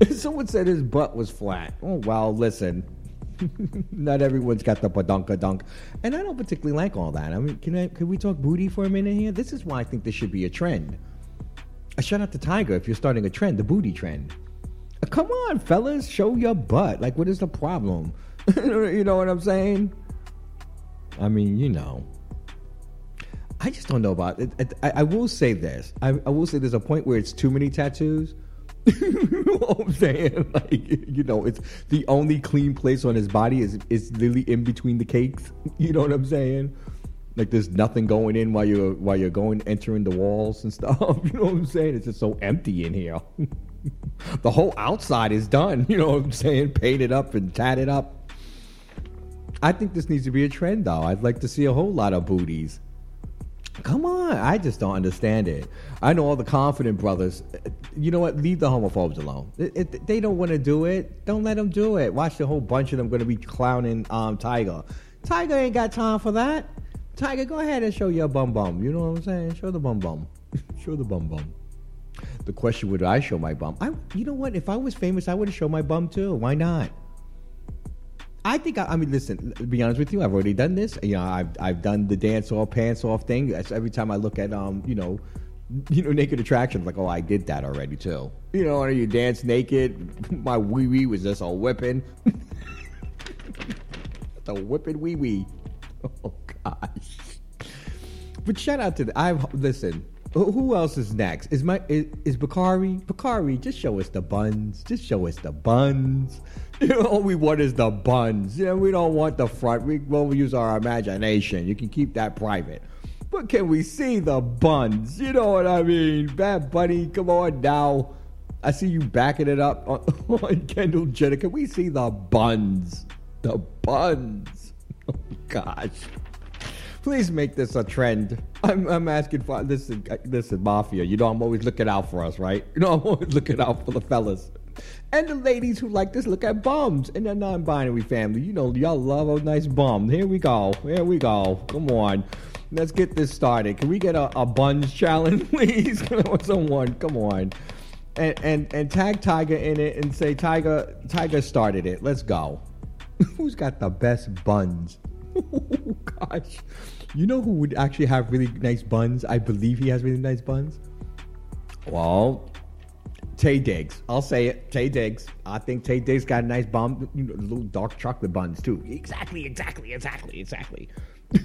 Someone said his butt was flat. Oh well, listen. Not everyone's got the badunka dunk, and I don't particularly like all that. I mean, can I, can we talk booty for a minute here? This is why I think this should be a trend. A shout out to Tyga if you're starting a trend, the booty trend. Uh, Come on, fellas, show your butt. Like, what is the problem? you know what I'm saying? I mean, you know. I just don't know about it. I, I will say this. I, I will say there's a point where it's too many tattoos. you know what I'm saying? Like, you know, it's the only clean place on his body is is literally in between the cakes. You know what I'm saying? Like there's nothing going in while you're while you're going entering the walls and stuff. You know what I'm saying? It's just so empty in here. the whole outside is done. You know what I'm saying? Painted up and tatted up. I think this needs to be a trend, though. I'd like to see a whole lot of booties. Come on, I just don't understand it. I know all the confident brothers. You know what? Leave the homophobes alone. They don't want to do it, don't let them do it. Watch the whole bunch of them going to be clowning um, Tiger. Tyga ain't got time for that. Tyga, go ahead and show your bum bum. You know what I'm saying? Show the bum bum. show the bum bum. The question: Would I show my bum? I, you know what? If I was famous, I would shown my bum too. Why not? I think I, I, mean, listen. To be honest with you, I've already done this. You know, I've I've done the dance off, pants off thing. That's every time I look at um, you know, you know, naked attractions. Like, oh, I did that already too. You know, you dance naked. My wee wee was just a whipping. the whipping wee wee. Oh gosh. But shout out to the. I've listen. Who else is next? Is my is, is Bakari? Bakari, just show us the buns. Just show us the buns. You know, all we want is the buns. Know, we don't want the front. We will use our imagination. You can keep that private. But can we see the buns? You know what I mean? Bad Bunny, come on now. I see you backing it up on, on Kendall Jenner. Can we see the buns? The buns. Gosh. Please make this a trend. I'm, I'm asking for this. This is mafia. You know I'm always looking out for us, right? You know I'm always looking out for the fellas and the ladies who like to look at bums in the non-binary family. You know, y'all love a nice bum. Here we go. Here we go. Come on. Let's get this started. Can we get a, a buns challenge, please? Someone, come on. And, and and tag Tyga in it and say Tiger Tyga started it. Let's go. Who's got the best buns? Oh gosh. You know who would actually have really nice buns? I believe he has really nice buns. Well, Taye Diggs. I'll say it. Taye Diggs. I think Taye Diggs got a nice bum, you know, little dark chocolate buns too. Exactly, exactly, exactly, exactly.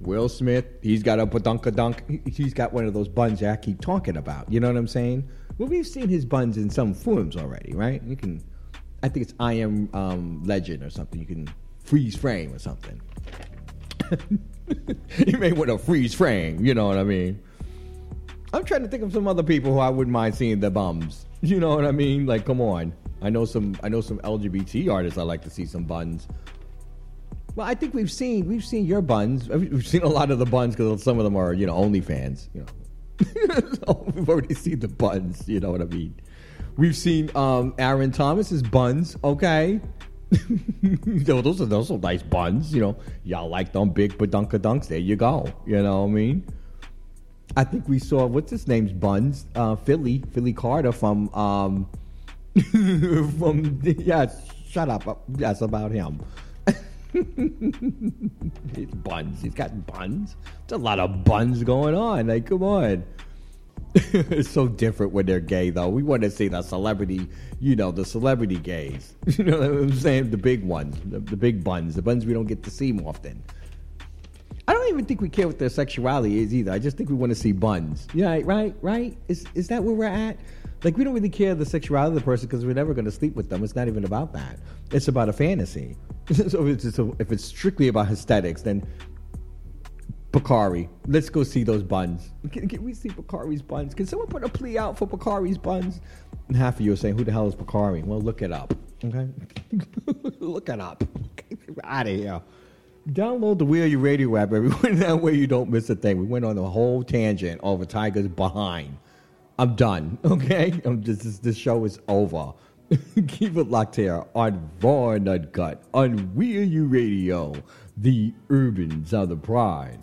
Will Smith, he's got a badunka dunk. He's got one of those buns that I keep talking about. You know what I'm saying? Well, we've seen his buns in some forms already, right? You can, I think it's I Am um, Legend or something. You can freeze frame or something. you may want to freeze frame. You know what I mean? I'm trying to think of some other people who I wouldn't mind seeing their bums. You know what I mean? Like, come on. I know some. I know some LGBT artists. I like to see some buns. Well, I think we've seen we've seen your buns. We've seen a lot of the buns because some of them are you know OnlyFans. You know, so we've already seen the buns. You know what I mean? We've seen um, Aaron Thomas's buns. Okay, those are those are nice buns. You know, y'all like them big badunka dunks. There you go. You know what I mean? I think we saw what's his name's Buns, uh, Philly, Philly Carter from um, from yeah. Shut up. That's about him. His buns. He's got buns. There's a lot of buns going on. Like, come on. it's so different when they're gay, though. We want to see the celebrity, you know, the celebrity gays. You know what I'm saying? The big ones, the, the big buns, the buns we don't get to see often. I don't even think we care what their sexuality is either. I just think we want to see buns. Yeah, right, right. Is is that where we're at? Like we don't really care the sexuality of the person because we're never going to sleep with them. It's not even about that. It's about a fantasy. so if it's, if it's strictly about aesthetics, then Bakari, let's go see those buns. Can, can, we see Bakari's buns? Can someone put a plea out for Bakari's buns? And half of you are saying, "Who the hell is Bakari?" Well, look it up. Okay, look it up. Out of here. Download the We Are You Radio app, everyone. That way you don't miss a thing. We went on a whole tangent over Tyga's behind. I'm done. Okay, I'm just this, this show is over. Keep it locked here on Raw Uncut on We Are You Radio, the Urbans of the Pride.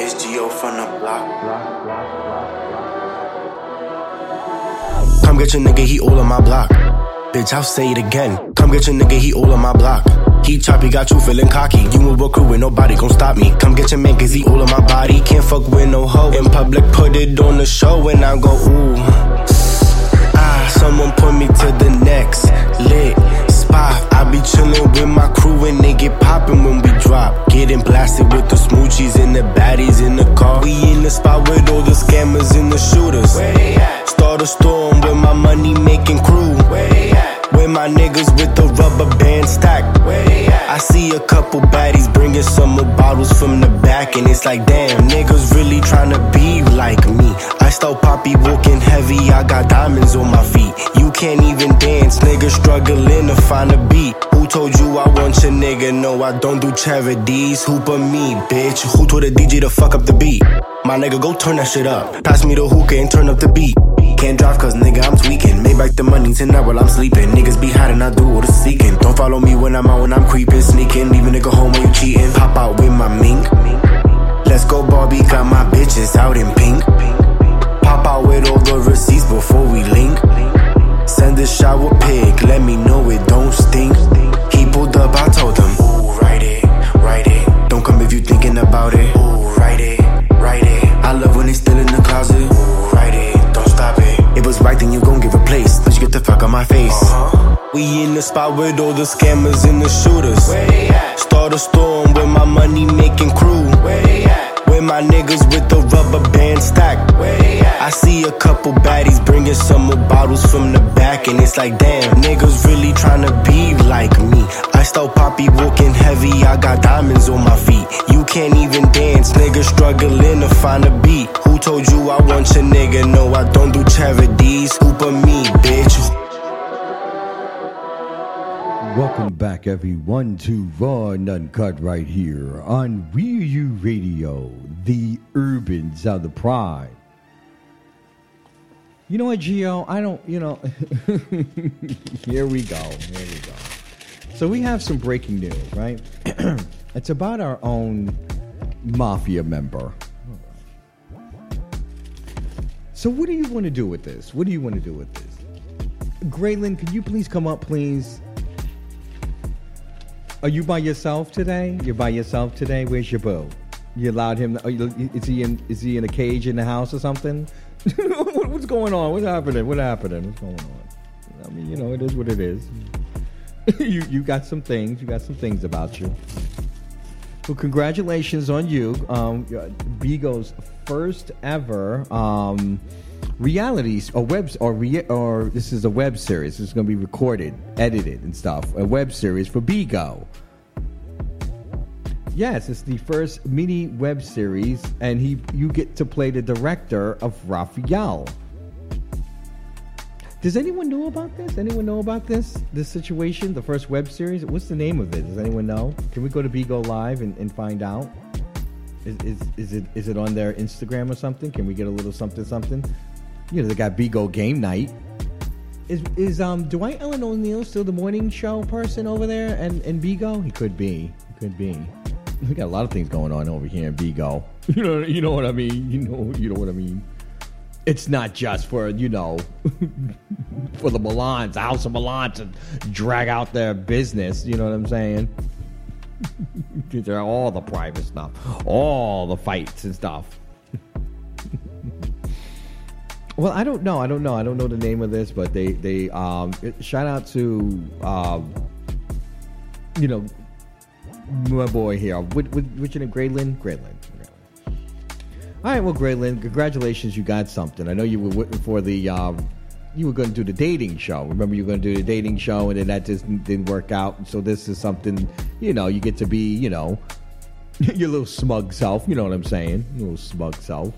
it's Geo from the block. block, block, block. Come get your nigga, he all on my block. Bitch, I'll say it again. Come get your nigga, he all on my block. He choppy, got you feeling cocky. You move a crew and nobody gon' stop me. Come get your man, cause he all on my body. Can't fuck with no hoe. In public, put it on the show and I go, ooh. Someone put me to the next lit spot. I be chillin' with my crew and they get poppin' when we drop. Getting blasted with the smoochies and the baddies in the car. We in the spot with all the scammers and the shooters. Where? Start a storm with my money making crew. Where my niggas with the rubber band stack? I see a couple baddies bringing some more bottles from the back, and it's like, damn, niggas really tryna be like me. I stole poppy walking heavy, I got diamonds on my feet. You can't even dance, niggas struggling to find a beat. Told you I want your nigga? No, I don't do charities. Who but me, bitch? Who told the DJ to fuck up the beat? My nigga, go turn that shit up. Pass me the hookah and turn up the beat. Can't drive cause nigga, I'm tweaking. Make back the money tonight while I'm sleeping. Niggas be hiding, I do all the seeking. Don't follow me when I'm out, when I'm creeping. Sneaking, leave a nigga home when you cheating. Pop out with my mink. Let's go, Barbie, got my bitches out in pink. Pop out with all the receipts before we link. Send a shower pic, let me know it don't stink. Pulled up, I told him, Ooh, write it, write it. Don't come if you thinking about it. Ooh, write it, write it. I love when they still in the closet. Ooh, write it, don't stop it. It was right, then you gon' get replaced. But you get the fuck on my face. Uh-huh. We in the spot with all the scammers and the shooters. Where they at? Start a storm with my money making crew. Where they at? My niggas with the rubber band stack? I see a couple baddies bringing some more bottles from the back, and it's like, damn, niggas really tryna be like me. I stole poppy walking heavy, I got diamonds on my feet. You can't even dance, niggas struggling to find a beat. Who told you I want your nigga? No, I don't do charities. Who me, bitch? Welcome back, everyone, to Raw and Uncut right here on We Are You Radio, the Urbans sound the pride. You know what, Gio? I don't, you know. here we go. Here we go. So we have some breaking news, right? it's about our own mafia member. So what do you want to do with this? What do you want to do with this? Graylin, can you please come up, please? Are you by yourself today? You're by yourself today. Where's your boo? You allowed him? You, is he in? Is he in a cage in the house or something? what, what's going on? What's happening? What happening? What's going on? I mean, you know, it is what it is. you you got some things. You got some things about you. Well, congratulations on you. Um, Bigo's first ever um, realities or webs or re- or this is a web series. Is going to be recorded, edited, and stuff. A web series for Bigo. Yes, it's the first mini web series, and he you get to play the director of Raphael. Does anyone know about this? Anyone know about this? This situation, the first web series? What's the name of it? Does anyone know? Can we go to Bigo Live and, and find out? Is, is, is it is it on their Instagram or something? Can we get a little something something? You know, they got Bigo Game Night. Is is um Dwight Ellen O'Neill still the morning show person over there and and Bigo? He could be. He could be. We got a lot of things going on over here in Bigo. You know, you know what I mean. You know, you know what I mean. It's not just for you know, for the Milans, the House of Milan to drag out their business. You know what I'm saying? These are all the private stuff, all the fights and stuff. Well, I don't know. I don't know. I don't know the name of this, but they they um shout out to um you know my boy here. With, what's your name? Graylin? Graylin. All right, well, Graylin, congratulations. You got something. I know you were waiting for the. Um, you were going to do the dating show. Remember, you were going to do the dating show, and then that just didn't work out. So this is something, you know, you get to be, you know, your little smug self. You know what I'm saying? Your little smug self,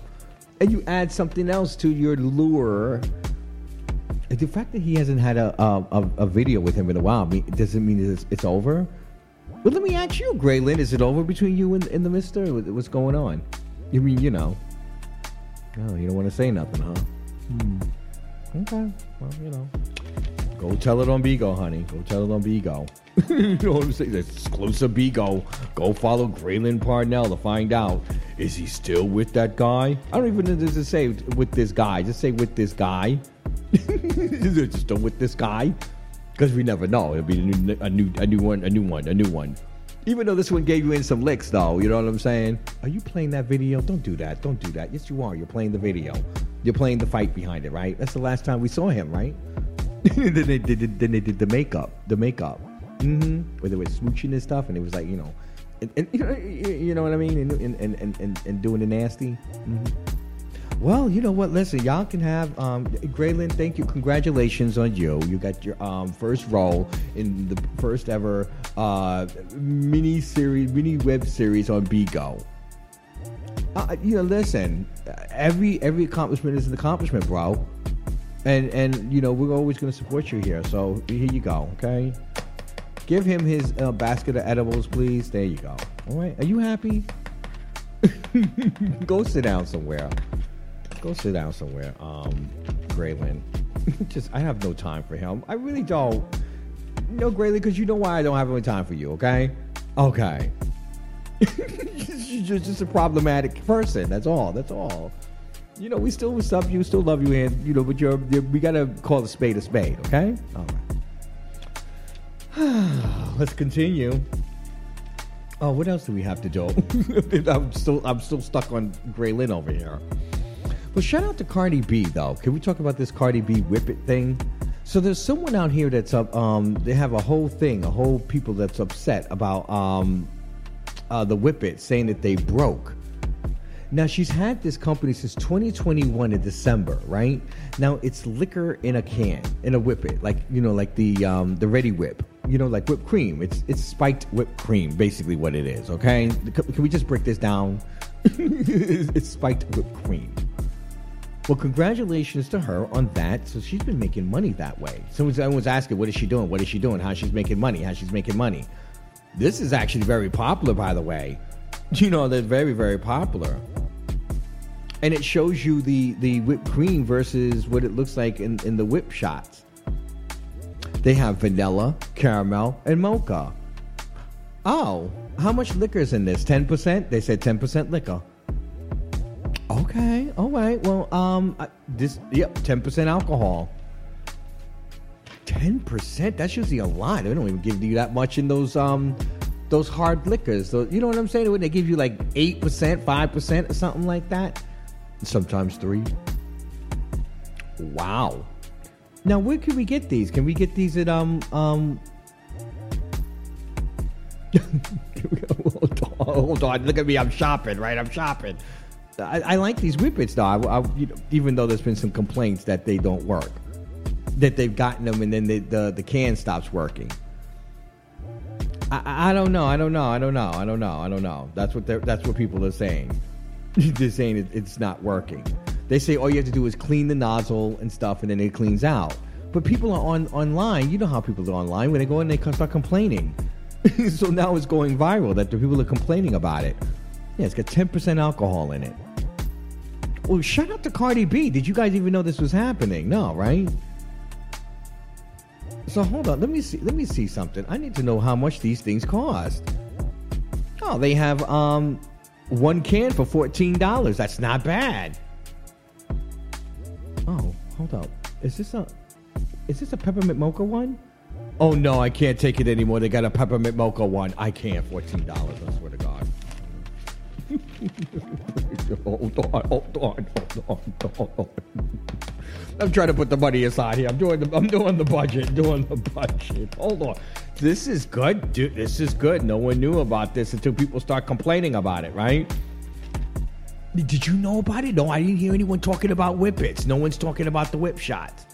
and you add something else to your lure. The fact that he hasn't had a a, a video with him in a while doesn't mean it's, it's over. But let me ask you, Graylin, is it over between you and, and the Mister? What's going on? You mean you know? No, you don't want to say nothing, huh? Hmm. Okay. Well, you know. Go tell it on Bigo, honey. Go tell it on Bigo. you know what I'm saying? Exclusive Bigo. Go follow Graylin Parnell to find out. Is he still with that guy? I don't even know to say with this guy. Just say with this guy. Is it still with this guy? Because we never know. It'll be a new, a new, a new one, a new one, a new one. Even though this one gave you in some licks, though, you know what I'm saying? Are you playing that video? Don't do that. Don't do that. Yes, you are. You're playing the video. You're playing the fight behind it, right? That's the last time we saw him, right? then, they did, then they did the makeup. The makeup. Mm-hmm. Where they were smooching and stuff, and it was like, you know, and, and you, know what I mean? And, and, and, and, and doing the nasty. Mm-hmm. Well, you know what? Listen, y'all can have um, Graylin. Thank you. Congratulations on you. You got your um, first role in the first ever uh, mini series, mini web series on Bigo. Uh, you know, listen. Every every accomplishment is an accomplishment, bro. And and you know we're always going to support you here. So here you go. Okay. Give him his uh, basket of edibles, please. There you go. All right. Are you happy? go sit down somewhere. Go sit down somewhere, um, Graylin. Just, I have no time for him. I really don't. No, Graylin, because you know why I don't have any time for you. Okay. Okay. You're just a problematic person. That's all. That's all. You know, we still love you, still love you, and you know, but you're, you're we gotta call a spade a spade. Okay. All right. Let's continue. Oh, what else do we have to do? I'm still I'm still stuck on Graylin over here. Well, shout out to Cardi B though. Can we talk about this Cardi B whip it thing? So there's someone out here that's up. Um, they have a whole thing, a whole people that's upset about um, uh, the whip it, saying that they broke. Now she's had this company since 2021 in December, right? Now it's liquor in a can, in a whip it, like you know, like the um, the Reddi-wip, you know, like whipped cream. It's it's spiked whipped cream, basically what it is. Okay, can we just break this down? it's spiked whipped cream. Well, congratulations to her on that. So she's been making money that way. Someone was asking, what is she doing? What is she doing? How she's making money? How she's making money? This is actually very popular, by the way. You know, they're very, very popular. And it shows you the, the whipped cream versus what it looks like in, in the whip shots. They have vanilla, caramel, and mocha. Oh, how much liquor is in this? 10%? They said 10% liquor. Okay, all right. Well, um, this yep, ten percent alcohol. Ten percent? That's usually a lot. They don't even give you that much in those um those hard liquors. So you know what I'm saying? When they give you like eight percent, five percent, or something like that. Sometimes three. Wow. Now where can we get these? Can we get these at um um? hold, on, hold on, look at me. I'm shopping, right? I'm shopping. I, I like these whippets though. I, I, you know, even though there's been some complaints that they don't work, that they've gotten them and then they, the the can stops working. I, I don't know. I don't know. I don't know. I don't know. I don't know. That's what that's what people are saying. they're saying it, it's not working. They say all you have to do is clean the nozzle and stuff, and then it cleans out. But people are on online. You know how people are online when they go in, they start complaining. so now it's going viral that the people are complaining about it. Yeah, it's got 10% alcohol in it. Well, shout out to Cardi B. Did you guys even know this was happening? No, right? So hold on. Let me see. Let me see something. I need to know how much these things cost. Oh, they have um one can for fourteen dollars. That's not bad. Oh, hold up. Is this a is this a peppermint mocha one? Oh no, I can't take it anymore. They got a peppermint mocha one. I can't. Fourteen dollars. I swear to God hold on, hold on, hold on, hold on. I'm trying to put the money aside here. I'm doing the I'm doing the budget, doing the budget. Hold on. This is good, dude. This is good. No one knew about this until people start complaining about it, right? Did you know about it? No, I didn't hear anyone talking about whippets. No one's talking about the whip shots.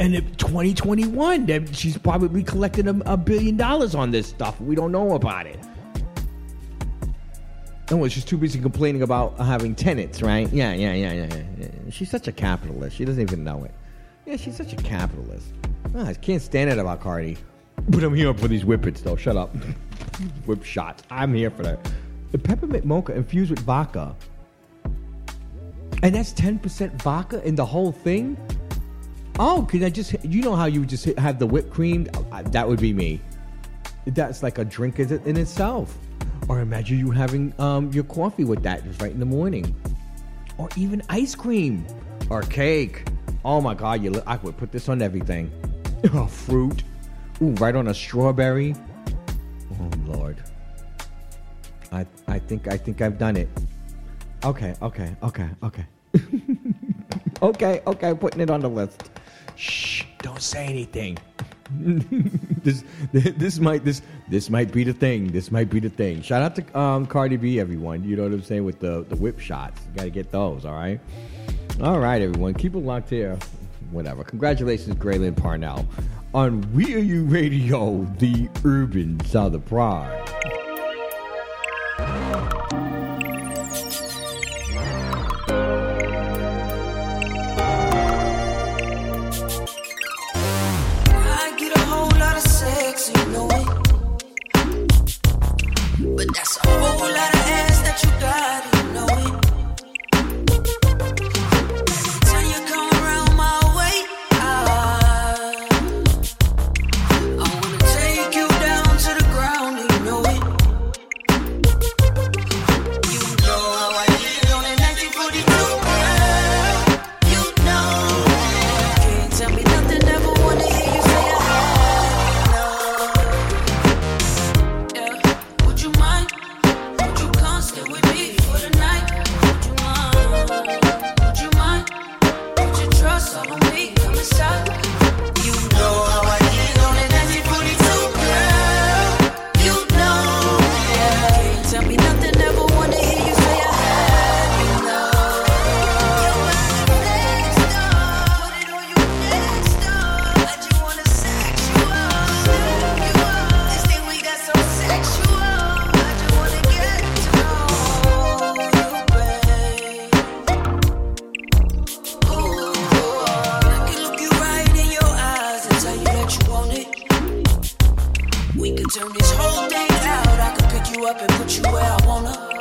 And in 2021, she's probably collecting a, a billion dollars on this stuff. We don't know about it. No, she's too busy complaining about having tenants, right? Yeah, yeah, yeah, yeah, yeah. She's such a capitalist. She doesn't even know it. Yeah, she's such a capitalist. Oh, I can't stand it about Cardi. But I'm here for these whippets, though. Shut up. Whip shots. I'm here for that. The peppermint mocha infused with vodka. And that's 10% vodka in the whole thing? Oh, can I just, you know how you just have the whipped cream? Uh, that would be me. That's like a drink in itself. Or imagine you having um, your coffee with that just right in the morning. Or even ice cream or cake. Oh my God, you! look, I would put this on everything. Oh, fruit. Ooh, right on a strawberry. Oh Lord. I I think I think I've done it. Okay, okay, okay, okay. okay, okay, putting it on the list. Shh, don't say anything. This this might this this might be the thing. This might be the thing. Shout out to um, Cardi B, everyone. You know what I'm saying with the the whip shots. You got to get those. All right. All right, everyone. Keep it locked here. Whatever. Congratulations, Graylin Parnell, on We Are You Radio, the urban of pride. Up and put you where I wanna.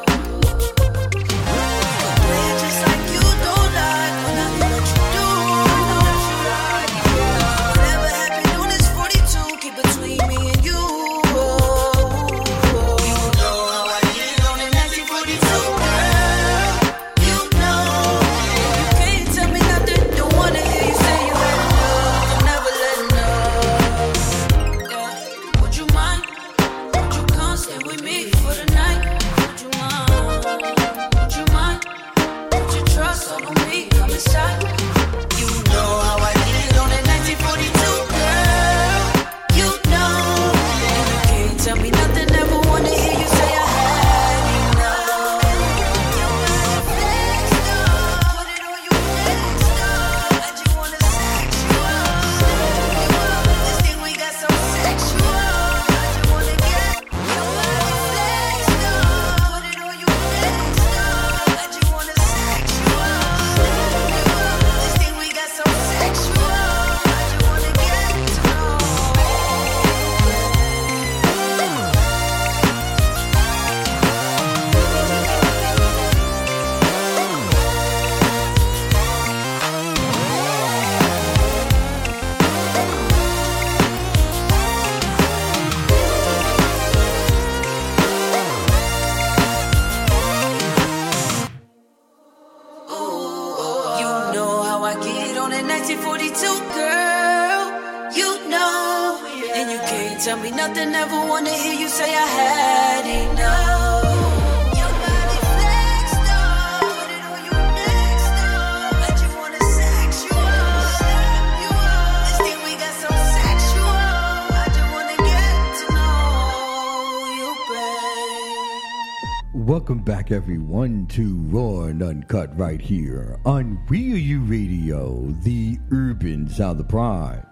Back, everyone, to Raw and Uncut right here on We Are You Radio, the urban sound of the pride.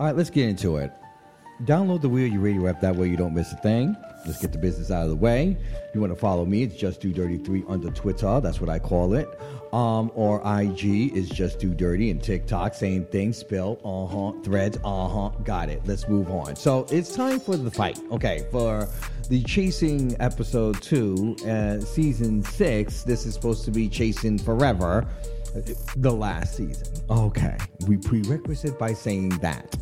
All right, let's get into it. Download the We Are You Radio app. That way you don't miss a thing. Let's get the business out of the way. You want to follow me? It's just do dirty three under Twitter. That's what I call it. Um, or IG is just do dirty and TikTok same thing. Spill uh huh. Threads uh huh. Got it. Let's move on. So it's time for the fight. Okay, for the chasing episode two, uh, season six. This is supposed to be chasing forever. uh, The last season. Okay, we prerequisite by saying that.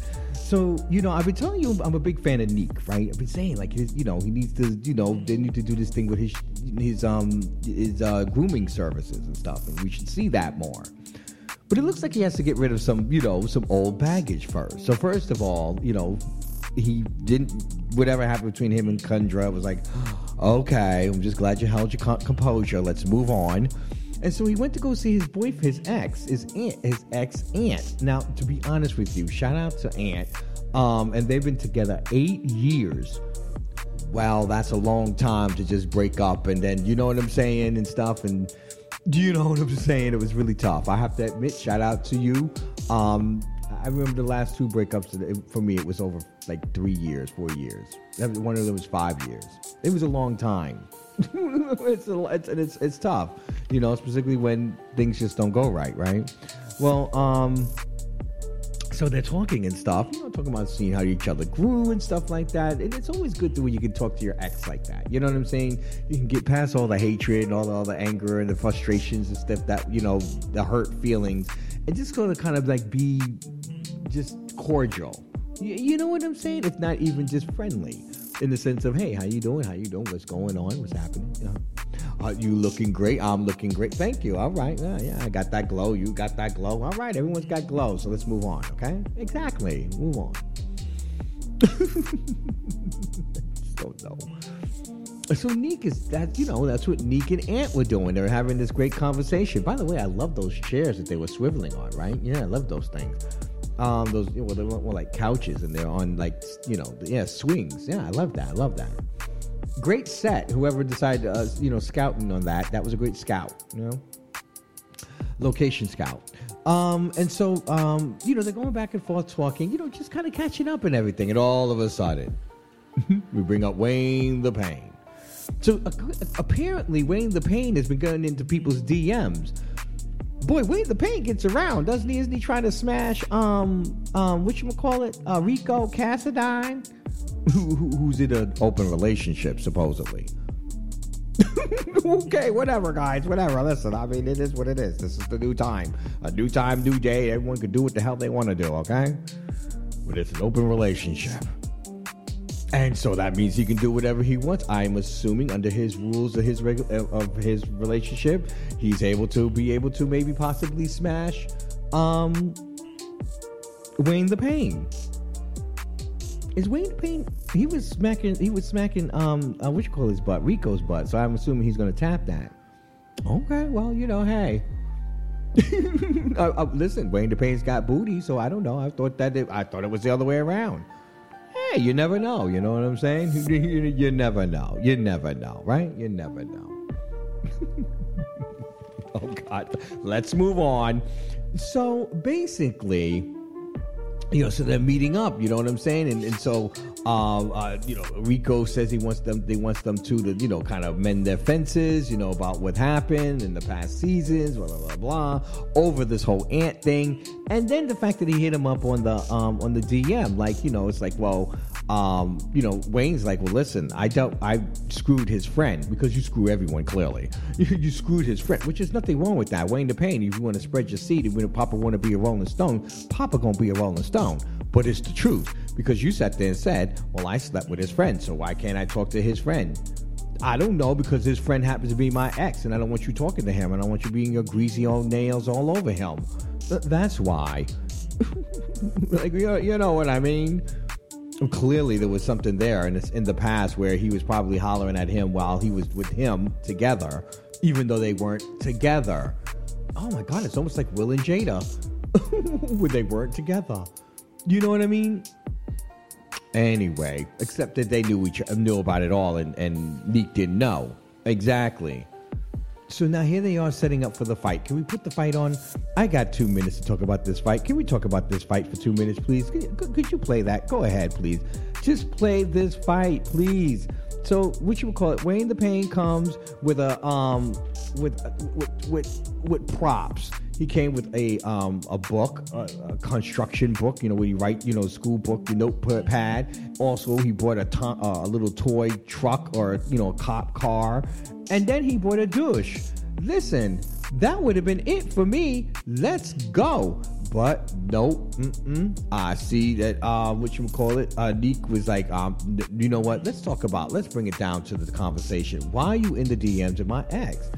So, you know, I've been telling you I'm a big fan of Neek, right? I've been saying like his, you know, he needs to, you know, they need to do this thing with his his um his uh, grooming services and stuff, and we should see that more. But it looks like he has to get rid of some, you know, some old baggage first. So first of all, you know, he didn't. Whatever happened between him and Kundra was like, okay, I'm just glad you held your composure. Let's move on. And so he went to go see his boyfriend, his ex, his aunt, his ex aunt. Now, to be honest with you, shout out to Aunt. Um, and they've been together eight years. Well, that's a long time to just break up, and then you know what I'm saying and stuff. And you know what I'm saying? It was really tough. I have to admit, shout out to you. Um, I remember the last two breakups. For me, it was over like three years, four years. One of them was five years. It was a long time. it's, a, it's, it's it's tough, you know, specifically when things just don't go right, right? Well, um, so they're talking and stuff, you know, talking about seeing how each other grew and stuff like that. And it's always good to when you can talk to your ex like that. You know what I'm saying? You can get past all the hatred and all the, all the anger and the frustrations and stuff that, you know, the hurt feelings and just go to kind of like be just cordial. You, you know what I'm saying? If not even just friendly in the sense of, hey, how you doing? How you doing? What's going on? What's happening? You know? Uh, you looking great. I'm looking great. Thank you. All right. Yeah, yeah. I got that glow. You got that glow. All right. Everyone's got glow. So let's move on. Okay. Exactly. Move on. don't know. So Neek is that you know that's what Neek and Ant were doing. They were having this great conversation. By the way, I love those chairs that they were swiveling on. Right? Yeah, I love those things. Um, those well, they were more like couches, and they're on like you know yeah swings. Yeah, I love that. I love that great set. Whoever decided, to, uh, you know, scouting on that, that was a great scout. You know, location scout. Um, and so, um, you know, they're going back and forth talking, you know, just kind of catching up and everything. And all of a sudden, we bring up Wayne the Pain. So uh, apparently, Wayne the Pain has been going into people's DMs. Boy, Wayne the Pain gets around, doesn't he? Isn't he trying to smash um um what you call it? Uh, Rico Cassadine? who, who's in an open relationship, supposedly. okay, whatever, guys, whatever. Listen, I mean, it is what it is. This is the new time. A new time, new day. Everyone can do what the hell they want to do, okay? But it's an open relationship. And so that means he can do whatever he wants. I'm assuming under his rules of his regu- of his relationship, he's able to be able to maybe possibly smash um Wayne the Pain. Is Wayne the Pain? He was smacking. He was smacking. Um, uh, what you call his butt? Rico's butt. So I'm assuming he's going to tap that. Okay. Well, you know, hey. uh, uh, listen, Wayne the Pain's got booty, so I don't know. I thought that it, I thought it was the other way around. Hey, you never know. You know what I'm saying? you never know. You never know, right? You never know. oh God. Let's move on. So basically you know, so they're meeting up. You know what I'm saying? And and so, um, uh, you know, Rico says he wants them. They wants them to, to, you know, kind of mend their fences. You know about what happened in the past seasons. Blah blah blah blah. Over this whole ant thing, and then the fact that he hit him up on the um on the DM, like you know, it's like, well, um, you know, Wayne's like, well, listen, I don't, I screwed his friend because you screw everyone. Clearly, you, screwed his friend, which is nothing wrong with that. Wayne the Pain, if you want to spread your seed, if you Papa want to be a Rolling Stone, Papa gonna be a Rolling Stone. But it's the truth because you sat there and said, well, I slept with his friend, so why can't I talk to his friend? I don't know because his friend happens to be my ex, and I don't want you talking to him, and I want you being your greasy old nails all over him. That's why. like you know what I mean clearly there was something there in, in the past where he was probably hollering at him while he was with him together, even though they weren't together. Oh my God, it's almost like Will and Jada when they weren't together. You know what I mean? Anyway, except that they knew each knew about it all, and and Neek didn't know exactly. So now here they are setting up for the fight. Can we put the fight on? I got two minutes to talk about this fight. Can we talk about this fight for two minutes, please? Could, could you play that? Go ahead, please. Just play this fight, please. So what you would call it? Wayne the Pain comes with a um with with with, with props. He came with a um, a book, a, a, construction book. You know, where you write, you know, school book, your notepad. Also, he bought a, to- uh, a little toy truck or you know, a cop car, and then he bought a douche. Listen, that would have been it for me. Let's go. But nope, mm-mm. I see that. Uh, what you call it? Uh, Neek was like, um, you know what? Let's talk about. Let's bring it down to the conversation. Why are you in the DMs of my ex?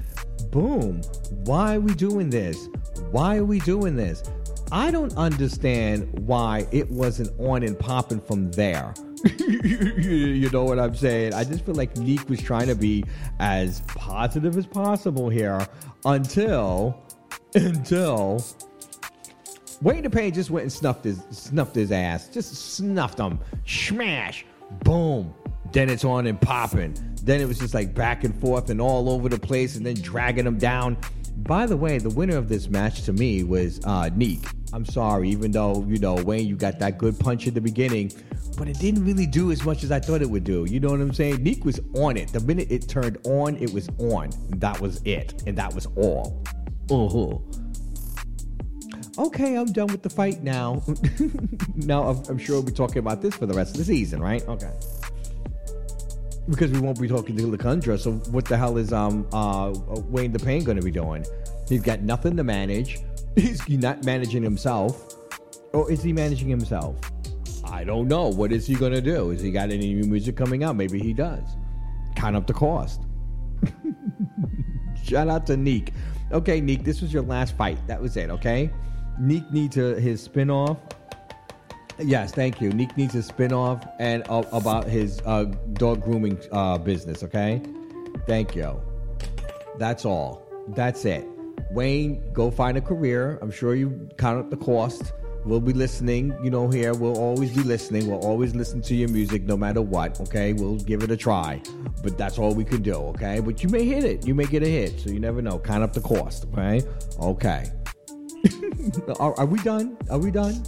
Boom. Why are we doing this? Why are we doing this? I don't understand why it wasn't on and popping from there. you know what I'm saying? I just feel like Neek was trying to be as positive as possible here until until Wayne Pain just went and snuffed his snuffed his ass. Just snuffed him. Smash. Boom. Then it's on and popping. Then it was just like back and forth and all over the place and then dragging him down. By the way, the winner of this match to me was uh, Neek. I'm sorry, even though, you know, Wayne, you got that good punch at the beginning, but it didn't really do as much as I thought it would do. You know what I'm saying? Neek was on it. The minute it turned on, it was on. That was it. And that was all. Uh-huh. Okay, I'm done with the fight now. now, I'm, I'm sure we'll be talking about this for the rest of the season, right? Okay. Because we won't be talking to LaCundra, so what the hell is um uh Wayne the Pain going to be doing? He's got nothing to manage. He's not managing himself. Or is he managing himself? I don't know. What is he going to do? Is he got any new music coming out? Maybe he does. Count up the cost. Shout out to Neek. Okay, Neek, this was your last fight. That was it, okay? Neek needs a, his spin-off. Yes, thank you. Neek needs a spin-off and uh, about his uh, dog grooming uh, business, okay? Thank you. That's all. That's it. Wayne, go find a career. I'm sure you count up the cost. We'll be listening, you know, here. We'll always be listening. We'll always listen to your music no matter what, okay? We'll give it a try. But that's all we can do, okay? But you may hit it. You may get a hit. So you never know. Count up the cost, okay? Okay. are, are we done? Are we done?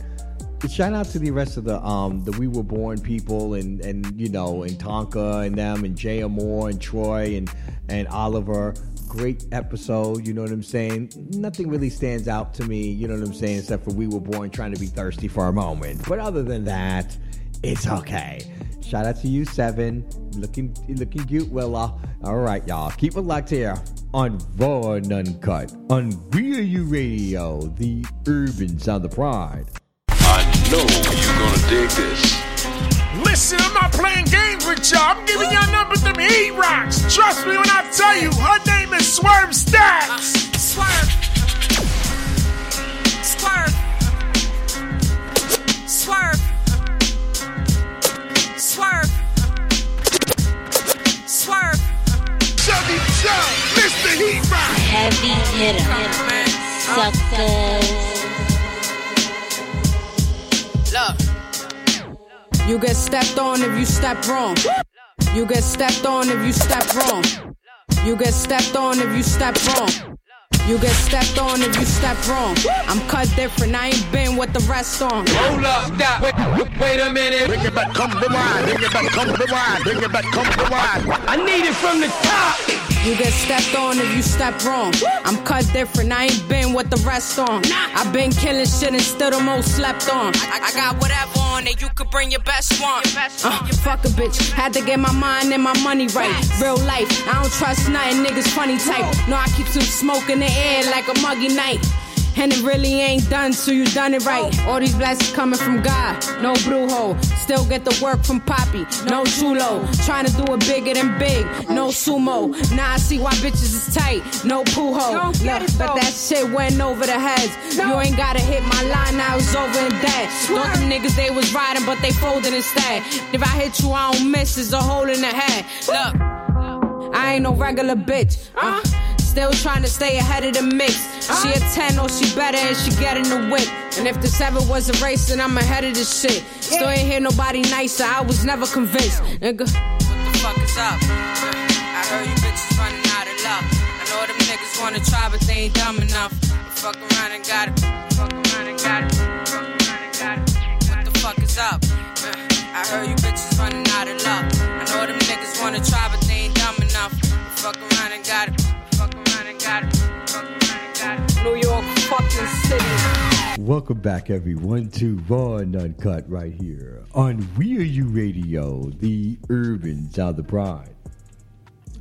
Shout out to the rest of the um the We Were Born people and and you know and Tonka and them and Jay Moore and Troy and and Oliver. Great episode, you know what I'm saying? Nothing really stands out to me, you know what I'm saying, except for We Were Born trying to be thirsty for a moment. But other than that, it's okay. Shout out to you, Seven. Looking looking cute, Willa. All right, y'all. Keep it locked here on Raw and Uncut on We Are You Radio, the urban sound of pride. I know you're gonna dig this. Listen, I'm not playing games with y'all. I'm giving y'all numbers them heat rocks. Trust me when I tell you, her name is Swerve Stacks. Swerve. Swerve. Swerve. Swerve. Swerve. Chubby Chub, Mr. Heat Rock. Heavy hitter. Suckers. You get stepped on if you step wrong. You get stepped on if you step wrong. You get stepped on if you step wrong. You get stepped on if you step wrong. I'm cut different, I ain't been with the rest on. Hold up, stop, wait, wait a minute. Bring it back, come rewind. Bring it back, come rewind. Bring it back, come rewind. I need it from the top. You get stepped on if you step wrong. I'm cut different, I ain't been with the rest on. I've been killing shit and still the most slept on. I, I got whatever on it, you could bring your best one. Uh, fuck a bitch, had to get my mind and my money right. Real life, I don't trust nothing, niggas funny type. No, I keep some smoke in the air like a muggy night. And it really ain't done, so you done it right. All these blessings coming from God, no brujo. Still get the work from Poppy, no chulo. Trying to do it bigger than big, no sumo. Now I see why bitches is tight, no puho. Look, but that shit went over the heads. You ain't gotta hit my line, now it's over and dead. Thought them niggas they was riding, but they folded instead. If I hit you, I don't miss, it's a hole in the head. Look, I ain't no regular bitch. Uh, Still trying to stay ahead of the mix. She a 10 or she better and she getting the whip. And if this ever was a race, then I'm ahead of this shit. Still ain't hear nobody nicer, I was never convinced. Nigga. What the fuck is up? I heard you bitches running out of luck. I know them niggas wanna try, but they ain't dumb enough. Fuck around and got it. Fucking city. Welcome back, everyone, to Raw and Uncut right here on We Are You Radio, the urban of the pride.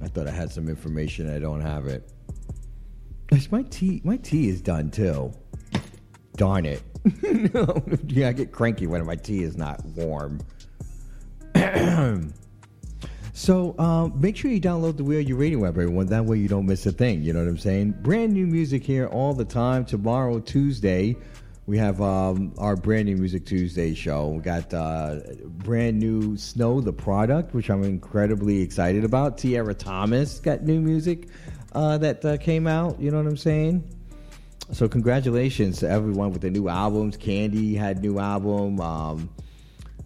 I thought I had some information. I don't have it. My tea, my tea is done too. Darn it! yeah, I get cranky when my tea is not warm. So um, make sure you download the We Are You Radio app, everyone. That way you don't miss a thing. You know what I'm saying? Brand new music here all the time. Tomorrow, Tuesday, we have um, our brand new Music Tuesday show. We got uh, brand new Snow, the product, which I'm incredibly excited about. Tierra Thomas got new music uh, that uh, came out. You know what I'm saying? so congratulations to everyone with the new albums. Candy had new album. Um,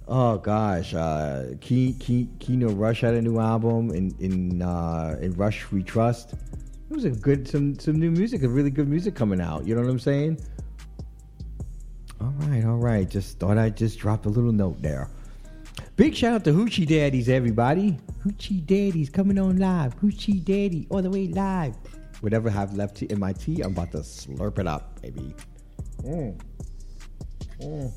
oh gosh, uh, Key, Key, Kino Rush had a new album. In in uh, in Rush We Trust. It was a good some some new music, a really good music coming out. You know what I'm saying? All right, all right. Just thought I'd just drop a little note there. Big shout out to Hoochie Daddies, everybody. Hoochie Daddies coming on live. Hoochie Daddy all the way live. Whatever I have left in my tea, I'm about to slurp it up, baby. Mm. Mm.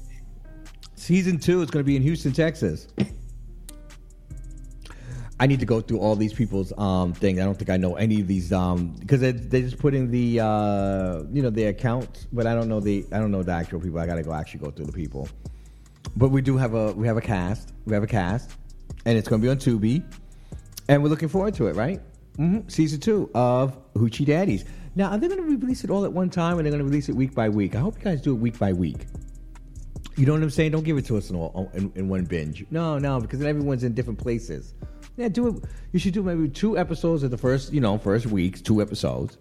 Season two is going to be in Houston, Texas. I need to go through all these people's um, things. I don't think I know any of these um, because they, they just put in the uh, you know the accounts, but I don't know the I don't know the actual people. I got to go actually go through the people. But we do have a we have a cast. We have a cast, and it's going to be on Tubi, and we're looking forward to it. Right, mm-hmm. season two of Hoochie Daddies. Now, are they going to release it all at one time, or they're going to release it week by week? I hope you guys do it week by week. You know what I'm saying? Don't give it to us in, all, in, in one binge. No, no, because then everyone's in different places. Yeah, do it. You should do maybe two episodes of the first, you know, first week, two episodes,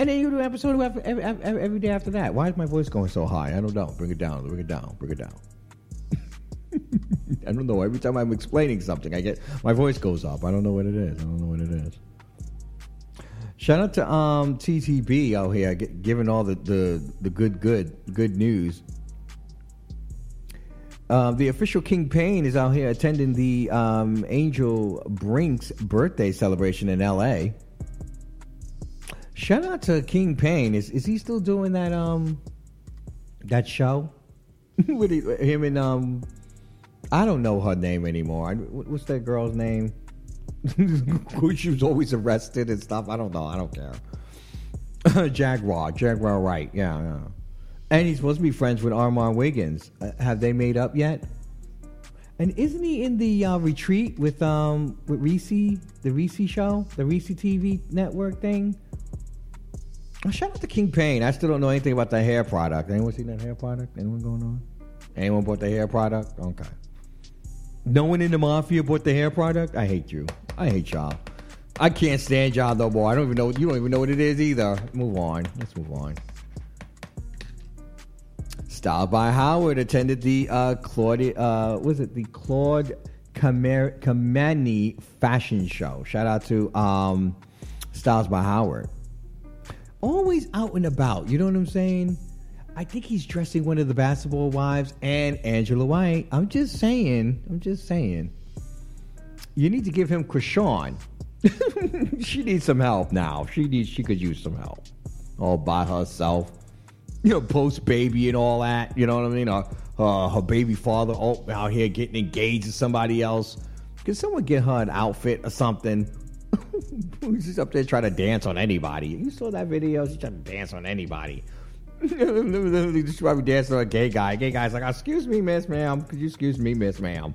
and then you do an episode every, every, every, every day after that. Why is my voice going so high? I don't know. Bring it down. Bring it down. Bring it down. I don't know. Every time I'm explaining something, I get my voice goes up. I don't know what it is. I don't know what it is. Shout out to um, TDB out here, giving all the, the, the good, good, good news. Uh, the official King Payne is out here attending the um, Angel Brinks birthday celebration in L.A. Shout out to King Payne. Is is he still doing that um that show with him and um I don't know her name anymore. What's that girl's name? she was always arrested and stuff. I don't know. I don't care. Jaguar, Jaguar right? Yeah, yeah. And he's supposed to be friends with Armand Wiggins. Uh, have they made up yet? And isn't he in the uh, retreat with um with Reese, the Reese show, the Reese TV network thing? Oh, shout out to King Payne. I still don't know anything about the hair product. Anyone seen that hair product? Anyone going on? Anyone bought the hair product? Okay. No one in the mafia bought the hair product. I hate you. I hate y'all. I can't stand y'all no more. I don't even know. You don't even know what it is either. Move on. Let's move on. Styled by Howard attended the uh, Claude, uh, was it the Claude Kameni fashion show. Shout out to um, Styles by Howard. Always out and about. You know what I'm saying? I think he's dressing one of the basketball wives and Angela White. I'm just saying. I'm just saying. You need to give him Krishan. she needs some help now. She needs. She could use some help. All by herself you know, post baby and all that. You know what I mean? Or uh, her baby father oh, out here getting engaged to somebody else. Can someone get her an outfit or something? She's up there trying to dance on anybody. You saw that video? She's trying to dance on anybody. She's probably dancing on a gay guy. Gay guy's like, "Excuse me, Miss Ma'am. Could you excuse me, Miss Ma'am?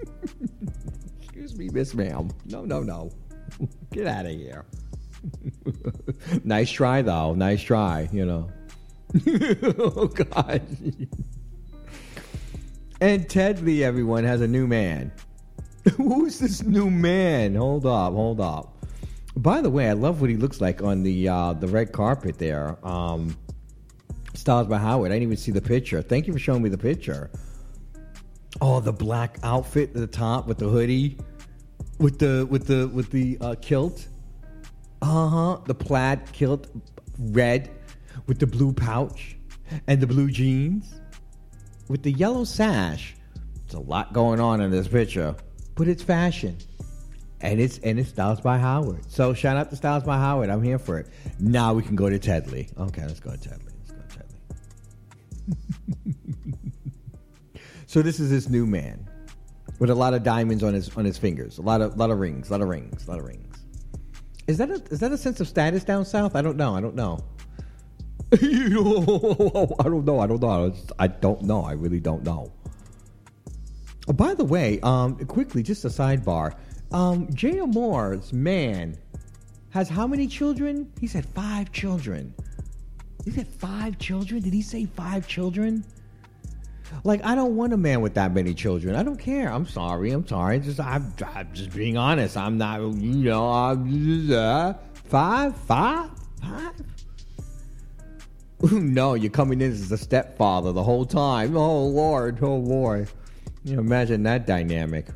excuse me, Miss Ma'am. No, no, no. Get out of here." nice try, though. Nice try. You know. oh God. and Ted Lee, everyone, has a new man. Who's this new man? Hold up, hold up. By the way, I love what he looks like on the uh, the red carpet there. Um, Styles by Howard. I didn't even see the picture. Thank you for showing me the picture. Oh, the black outfit at the top with the hoodie, with the with the with the uh, kilt. Uh huh. The plaid kilt, red with the blue pouch and the blue jeans with the yellow sash. It's a lot going on in this picture, but it's fashion. And it's and it's Styles by Howard. So shout out to Styles by Howard. I'm here for it. Now we can go to Ted Lee. Okay, let's go to Ted Lee. Let's go to Ted Lee. so this is this new man with a lot of diamonds on his on his fingers, a lot of lot of rings, a lot of rings, a lot of rings. Is that a is that a sense of status down south? I don't know. I don't know. I don't know. I don't know. I don't know. I really don't know. Oh, by the way, um, quickly, just a sidebar. Um, Moore's man has how many children? He said five children. He said five children? Did he say five children? Like, I don't want a man with that many children. I don't care. I'm sorry. I'm sorry. Just I'm, I'm just being honest. I'm not. You know. I'm just, uh, five, five, five. No, you're coming in as a stepfather the whole time. Oh Lord, oh boy. You know, imagine that dynamic.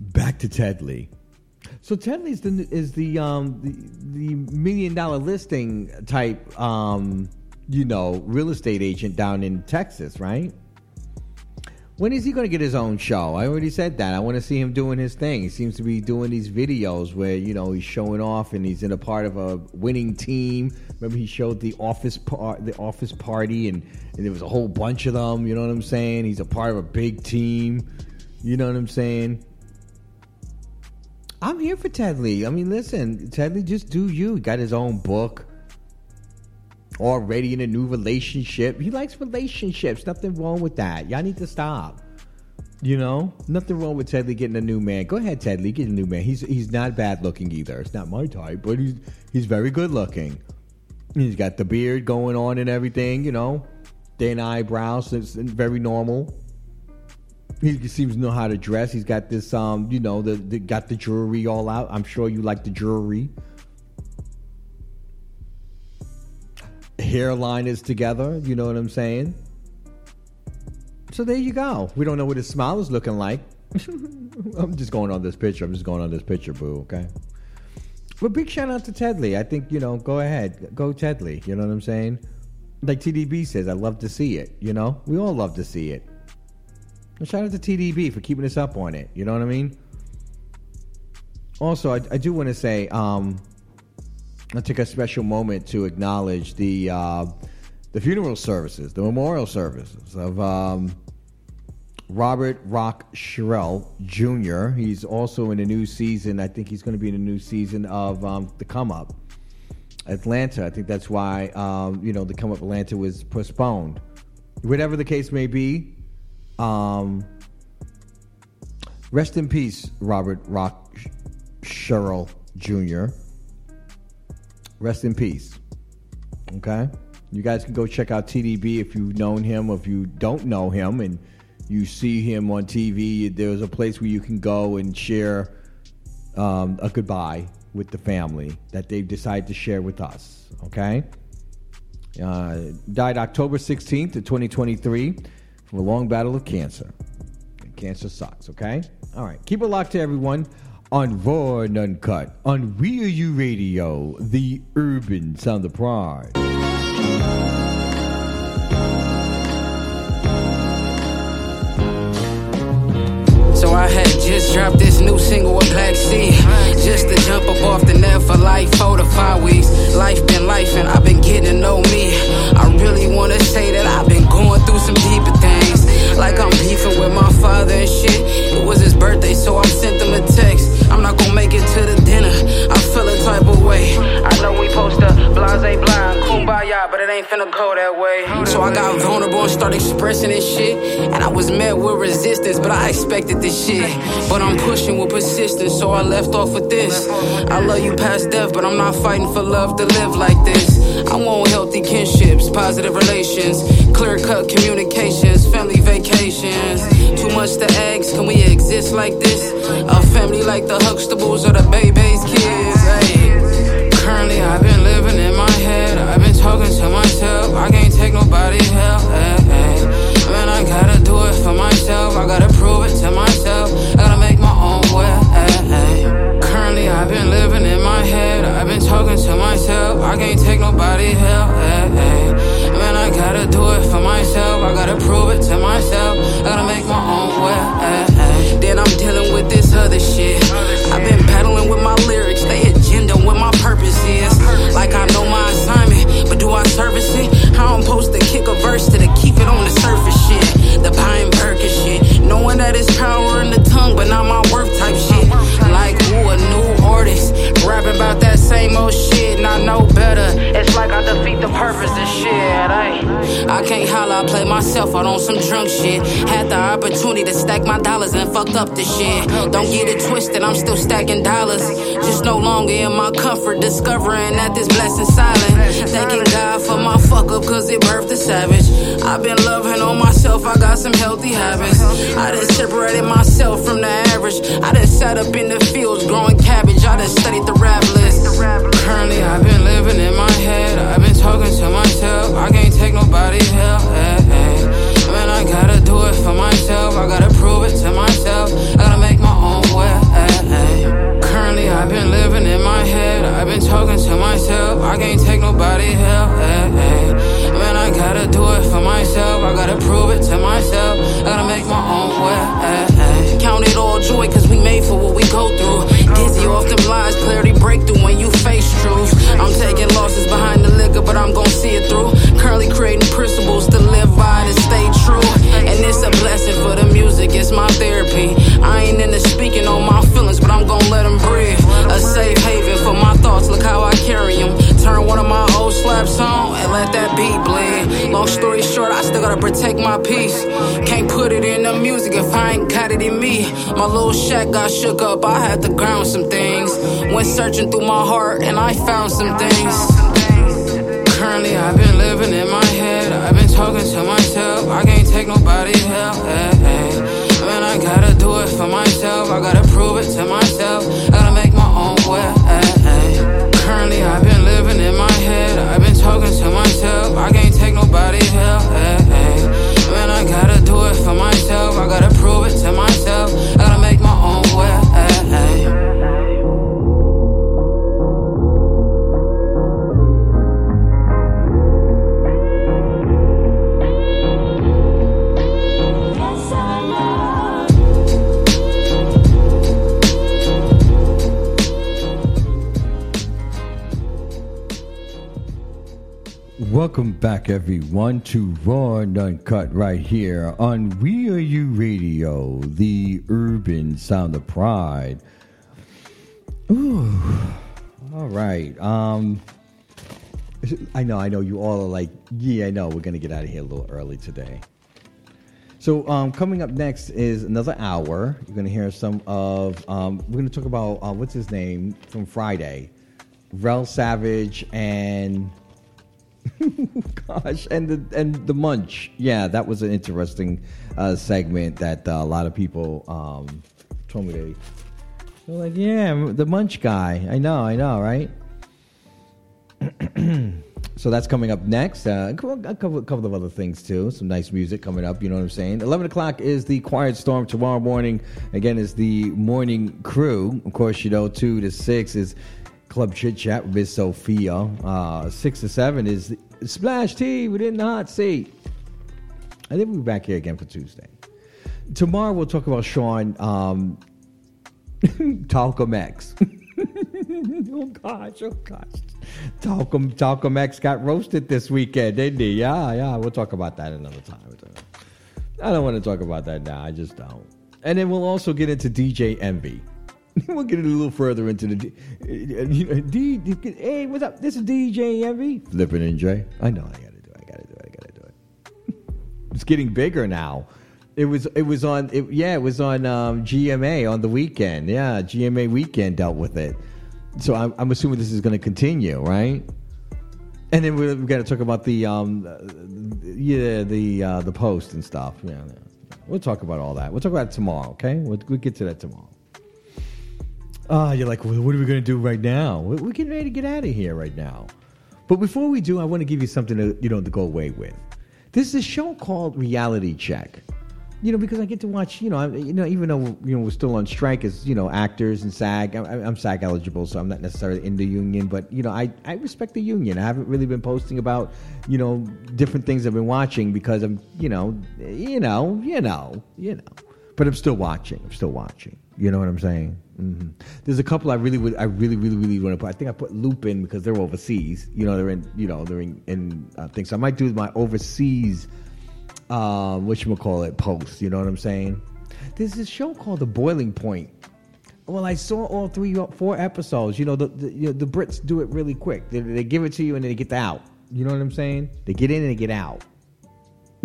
Back to Tedley. So Tedley's the is the um the, the million dollar listing type um you know real estate agent down in Texas, right? When is he going to get his own show? I already said that. I want to see him doing his thing. He seems to be doing these videos where you know he's showing off and he's in a part of a winning team. Remember he showed the office part, the office party, and, and there was a whole bunch of them. You know what I'm saying? He's a part of a big team. You know what I'm saying? I'm here for Ted Lee. I mean, listen, Ted Lee, just do you. He got his own book. Already in a new relationship. He likes relationships. Nothing wrong with that. Y'all need to stop. You know, nothing wrong with Ted Lee getting a new man. Go ahead, Ted Lee, get a new man. He's he's not bad looking either. It's not my type, but he's he's very good looking. He's got the beard going on and everything. You know, thin eyebrows. It's very normal. He seems to know how to dress. He's got this, um, you know, the, the got the jewelry all out. I'm sure you like the jewelry. Hairline is together. You know what I'm saying? So there you go. We don't know what his smile is looking like. I'm just going on this picture. I'm just going on this picture, boo. Okay. But big shout out to Ted Lee. I think you know. Go ahead, go Ted Lee. You know what I'm saying? Like TDB says, I love to see it. You know, we all love to see it. And shout out to TDB for keeping us up on it. You know what I mean? Also, I, I do want to say, um, I took a special moment to acknowledge the uh, the funeral services, the memorial services of um, Robert Rock Sherrill Jr. He's also in a new season. I think he's going to be in a new season of um, The Come Up Atlanta. I think that's why um, you know The Come Up Atlanta was postponed. Whatever the case may be, um, rest in peace, Robert Rock Sherrill Jr. Rest in peace. Okay? You guys can go check out TDB if you've known him or if you don't know him and you see him on TV. There's a place where you can go and share um, a goodbye with the family that they've decided to share with us. Okay? Uh, died October 16th of 2023 from a long battle of cancer. Cancer sucks, okay? All right. Keep it locked to everyone on Raw and Uncut on We Are You Radio, the urban sound of pride. So I had just dropped this new single with Black Sea. Just to jump up off the net for like four to five weeks. Life been life and I've been getting to know me. I really wanna say that I've been going through some deeper things. Like I'm beefing with my father and shit. It was his birthday, so I sent him a text. I'm not gonna make it to the dinner. I feel a type of way. I know we post a blase blind, kumbaya, but it ain't finna go that way. So I got vulnerable and started expressing this shit. And I was met with resistance, but I expected this shit. But I'm pushing with persistence, so I left off with this. I love you past death, but I'm not fighting for love to live like this. I want healthy kinships, positive relations, clear cut communications, family vacations. Too much to ask, can we exist like this? A family like the Huxtables or the Bebe's kids. Hey. Currently, I've been living in my head. I've been talking to myself. I can't take nobody help. Hey, hey. Man, I gotta do it for myself. I gotta prove it to myself. I gotta make my own way. Currently, I've been living in my head. I've been talking to myself. I can't take nobody help. Gotta do it for myself. I gotta prove it to myself. I gotta make my discovering that this blessing silent. Thanking God for my fuck up, cause it birthed a savage. I've been loving on myself, I got some healthy habits. I done separated myself from the average. I done sat up in the fields growing cabbage. I done studied the rap list. Currently, I've been living in my head. I've been talking to myself. I can't take nobody help. Hey, eh, eh. hey. Man, I gotta do it for myself. I gotta prove it to myself. I gotta living in my head. I've been talking to myself. I can't take nobody help. Eh, eh. Man, I gotta do it for myself. I gotta prove it to myself. I gotta make my own way. Eh, Count it all joy, cause we made for what we go through. Dizzy off them lies, clarity breakthrough when you face truth. I'm taking losses behind the liquor, but I'm gonna see it through. Curly creating principles to live by to stay true. And it's a blessing for the music, it's my therapy. I ain't into speaking on my feelings, but I'm gonna let them breathe. A safe haven for my thoughts, look how I carry them. Turn one of my old slaps on and let that beat bleed. Long story short, I still gotta protect my peace. Can't put it in the music if I ain't got it in me. My little shack got shook up, I had to ground some things. Went searching through my heart and I found some things. Currently, I've been living in my head. I've been talking to myself. I can't take nobody's help. Hey, hey. Man, I gotta do it for myself. I gotta prove it to myself. I gotta make my own way. Hey. Currently, I've been living in my head. I've been talking to myself. I can't take nobody's help. Welcome back, everyone, to Raw and Uncut right here on We Are You Radio, the urban sound of pride. Ooh, all right. Um, I know, I know. You all are like, yeah, I know. We're gonna get out of here a little early today. So, um, coming up next is another hour. You're gonna hear some of. Um, we're gonna talk about uh, what's his name from Friday, Rel Savage and Gosh, and the and the munch. Yeah, that was an interesting uh, segment that uh, a lot of people um, told me they. They're like, yeah, the munch guy. I know, I know, right? so that's coming up next. Uh, a couple, a couple, a couple of other things too. Some nice music coming up. You know what I'm saying? Eleven o'clock is the Quiet Storm. Tomorrow morning, again, is the morning crew. Of course, you know, two to six is Club Chit Chat with Miss Sophia. Uh, six to seven is Splash Tea within the hot seat. I think we'll be back here again for Tuesday. Tomorrow we'll talk about Shaun um, Talcum X. oh gosh, oh gosh. Talcum Talcum X got roasted this weekend, didn't he? Yeah, yeah. We'll talk about that another time. I don't want to talk about that now. I just don't. And then we'll also get into DJ Envy. we'll get a little further into the uh, D, D, Hey, what's up? This is DJ Envy. Flipping NJ. I know I gotta do it. I gotta do it. I gotta do it. it's getting bigger now. It was it was on it, yeah it was on um, GMA on the weekend yeah GMA weekend dealt with it so I'm, I'm assuming this is going to continue right and then we've got to talk about the um yeah the uh, the post and stuff yeah, yeah we'll talk about all that we'll talk about it tomorrow okay we'll, we'll get to that tomorrow Ah, you're like, well, what are we going to do right now? We're getting ready to get out of here right now. But before we do, I want to give you something to you know to go away with. This is a show called Reality Check. You know, because I get to watch. You know, I, you know, even though you know we're still on strike as you know actors and SAG. I, I'm SAG eligible, so I'm not necessarily in the union. But you know, I I respect the union. I haven't really been posting about you know different things I've been watching because I'm you know you know you know you know. But I'm still watching. I'm still watching. You know what I'm saying? Hmm There's a couple I really would, I really, really, really want to put. I think I put Loop in because they're overseas. You know, they're in, you know, they're in, in uh, things. So I might do my overseas, uh, what you call it, post. You know what I'm saying? There's this show called The Boiling Point. Well, I saw all three, four episodes. You know, the the, you know, the Brits do it really quick. They, they give it to you and then they get out. You know what I'm saying? They get in and they get out.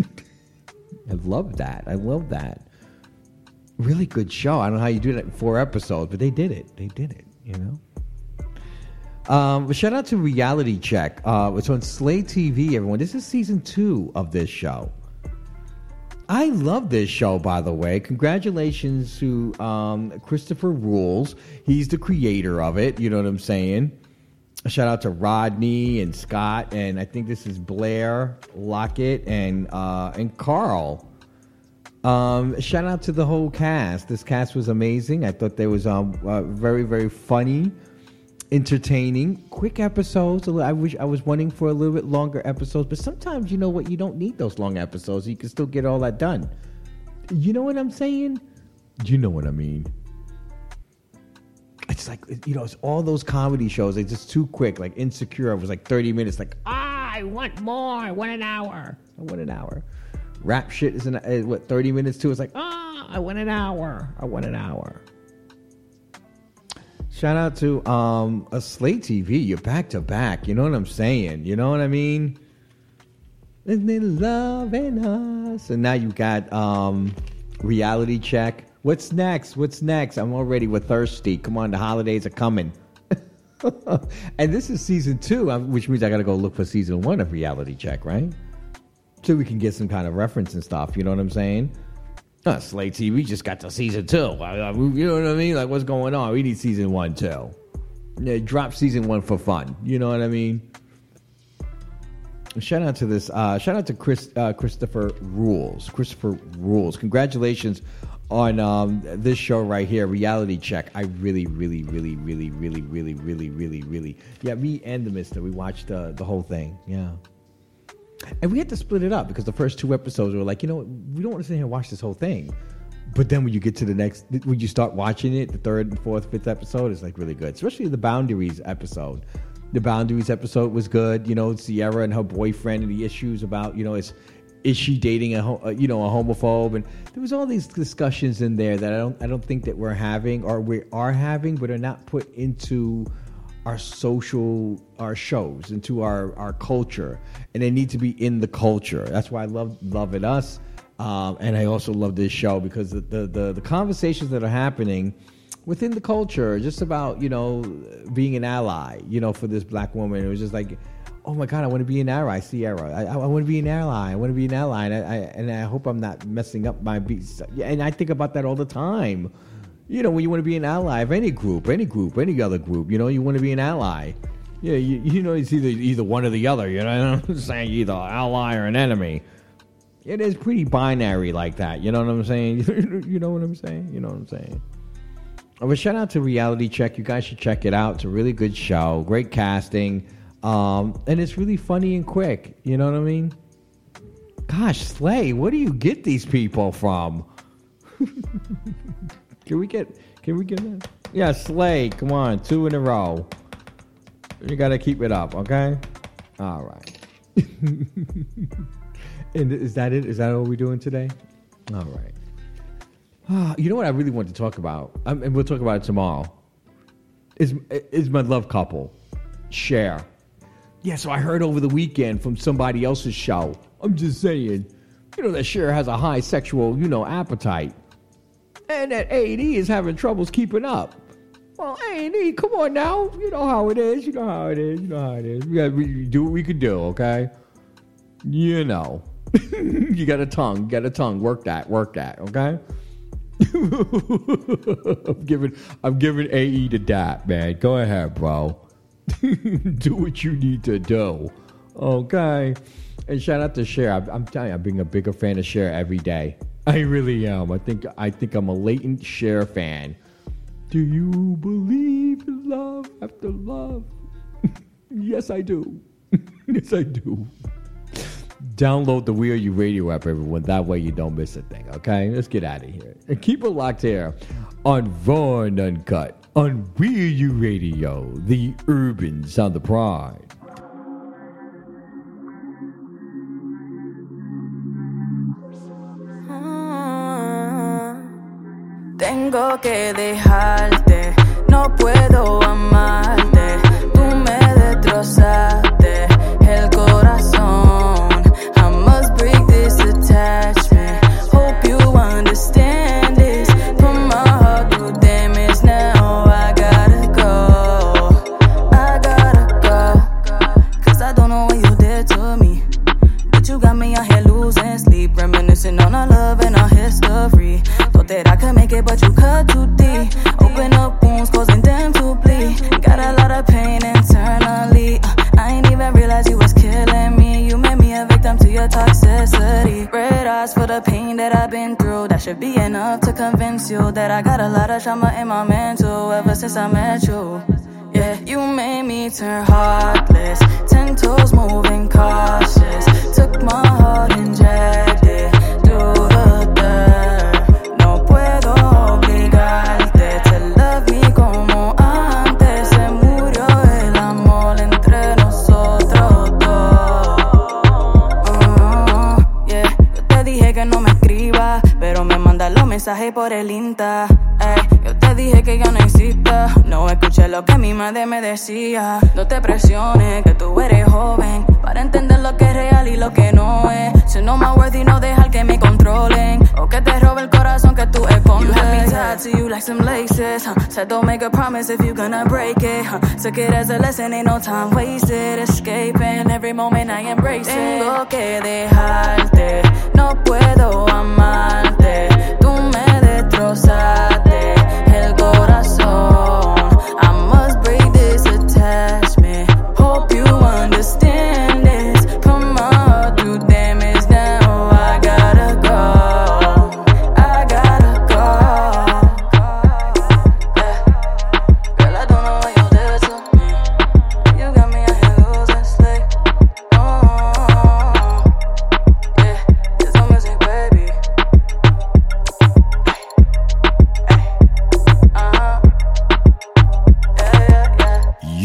I love that. I love that really good show. I don't know how you do that in four episodes, but they did it. They did it. You know. Um, shout out to Reality Check. Uh, it's on Slay TV. Everyone, this is season two of this show. I love this show, by the way. Congratulations to um, Christopher Rules. He's the creator of it. You know what I'm saying? A shout out to Rodney and Scott, and I think this is Blair Lockett and uh, and Carl. Um, shout out to the whole cast. This cast was amazing. I thought they was um, uh, very very funny, entertaining, quick episodes. I wish I was wanting for a little bit longer episodes, but sometimes you know what, you don't need those long episodes. You can still get all that done. You know what I'm saying? You know what I mean. It's like you know, it's all those comedy shows. It's just too quick. Like Insecure was like thirty minutes. Like ah, I want more. I want an hour. I want an hour. Rap shit is, an, is what thirty minutes too. It's like ah, I want an hour. I want an hour. Shout out to um a Slay TV. You're back to back. You know what I'm saying? You know what I mean? Isn't it loving us? And now you got um reality check. What's next? What's next? I'm already with thirsty. Come on, the holidays are coming. and this is season two, um, which means I got to go look for season one of reality check, right? So we can get some kind of reference and stuff. You know what I'm saying? Uh, Slay TV just got to season two. I- I- You know what I mean? Like, what's going on? We need season one too. Yeah, drop season one for fun. You know what I mean? Shout out to this. Uh, shout out to Chris uh, Christopher Rules. Christopher Rules. Congratulations on um, this show right here, Reality Check. I really, really, really, really, really, really, really, really, really. Yeah, me and the Mister. We watched uh, the whole thing. Yeah. And we had to split it up because the first two episodes were like, you know, we don't want to sit here and watch this whole thing. But then when you get to the next, when you start watching it, the third and fourth, fifth episode is like really good, especially the boundaries episode. The boundaries episode was good. You know, Sierra and her boyfriend and the issues about, you know, is is she dating a, you know a homophobe? And there was all these discussions in there that I don't I don't think that we're having or we are having, but are not put into our social our shows into our our culture and they need to be in the culture. That's why i love love it us. Um, and i also love this show because the, the the the conversations that are happening within the culture just about you know being an ally you know for this black woman. It was just like oh my god i want to be an ally. Sierra. I, I want to be an ally. I want to be an ally. And I, I and i hope i'm not messing up my beats. And i think about that all the time you know, when you want to be an ally of any group, any group, any other group, you know, you want to be an ally. Yeah, you, you know, it's either either one or the other. You know, what I'm saying either ally or an enemy. It is pretty binary like that. You know what I'm saying? you know what I'm saying? You know what I'm saying? But shout out to Reality Check. You guys should check it out. It's a really good show. Great casting. Um, and it's really funny and quick. You know what I mean? Gosh, Slay, where do you get these people from? Can we get? Can we get that? Yeah, Slay. Come on, two in a row. You got to keep it up, okay? All right. and is that it? Is that all we're doing today? All right. Ah, you know what I really want to talk about, um, and we'll talk about it tomorrow. Is is my love couple, Cher? Yeah. So I heard over the weekend from somebody else's show. I'm just saying, you know that Cher has a high sexual, you know, appetite and that A&E is having troubles keeping up. Well, A&E, come on now. You know how it is. You know how it is. You know how it is. We got we do what we can do, okay? You know. you got a tongue. Got a tongue. Work that. Work that, okay? I'm giving I'm giving AE to that, man. Go ahead, bro. do what you need to do. Okay. And shout out to Cher. I'm, I'm telling you, I'm being a bigger fan of Cher every day. I really am. I think I think I'm a latent Cher fan. Do you believe in love after love? yes, I do. yes, I do. Download the We Are You Radio app, everyone. That way you don't miss a thing. Okay, let's get out of here and keep it locked here on Raw and Uncut on We Are You Radio, the urban sound of pride. Que dejarte, no puedo amarte. Should be enough to convince you that I got a lot of trauma in my mental ever since I met you. Yeah, you made me turn heartless. Ten toes moving cautious. Took my heart and dragged mensaje por el Insta. Ey, te dije que ya no exista. No escuché lo que mi madre me decía. No te presiones, que tú eres joven. Para entender lo que es real y lo que no es. Si no más worthy, no dejar que me controlen. O que te robe el corazón que tú escondes. You have me tied to you like some laces. Huh? Said don't make a promise if you gonna break it. Huh? Took it as a lesson, ain't no time wasted. Escaping every moment I embrace it. Tengo que dejarte, no puedo amarte. Tú me destrozaste el corazón. I must break this attachment.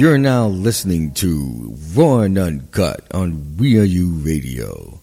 You're now listening to Raw and Uncut on We Are You Radio.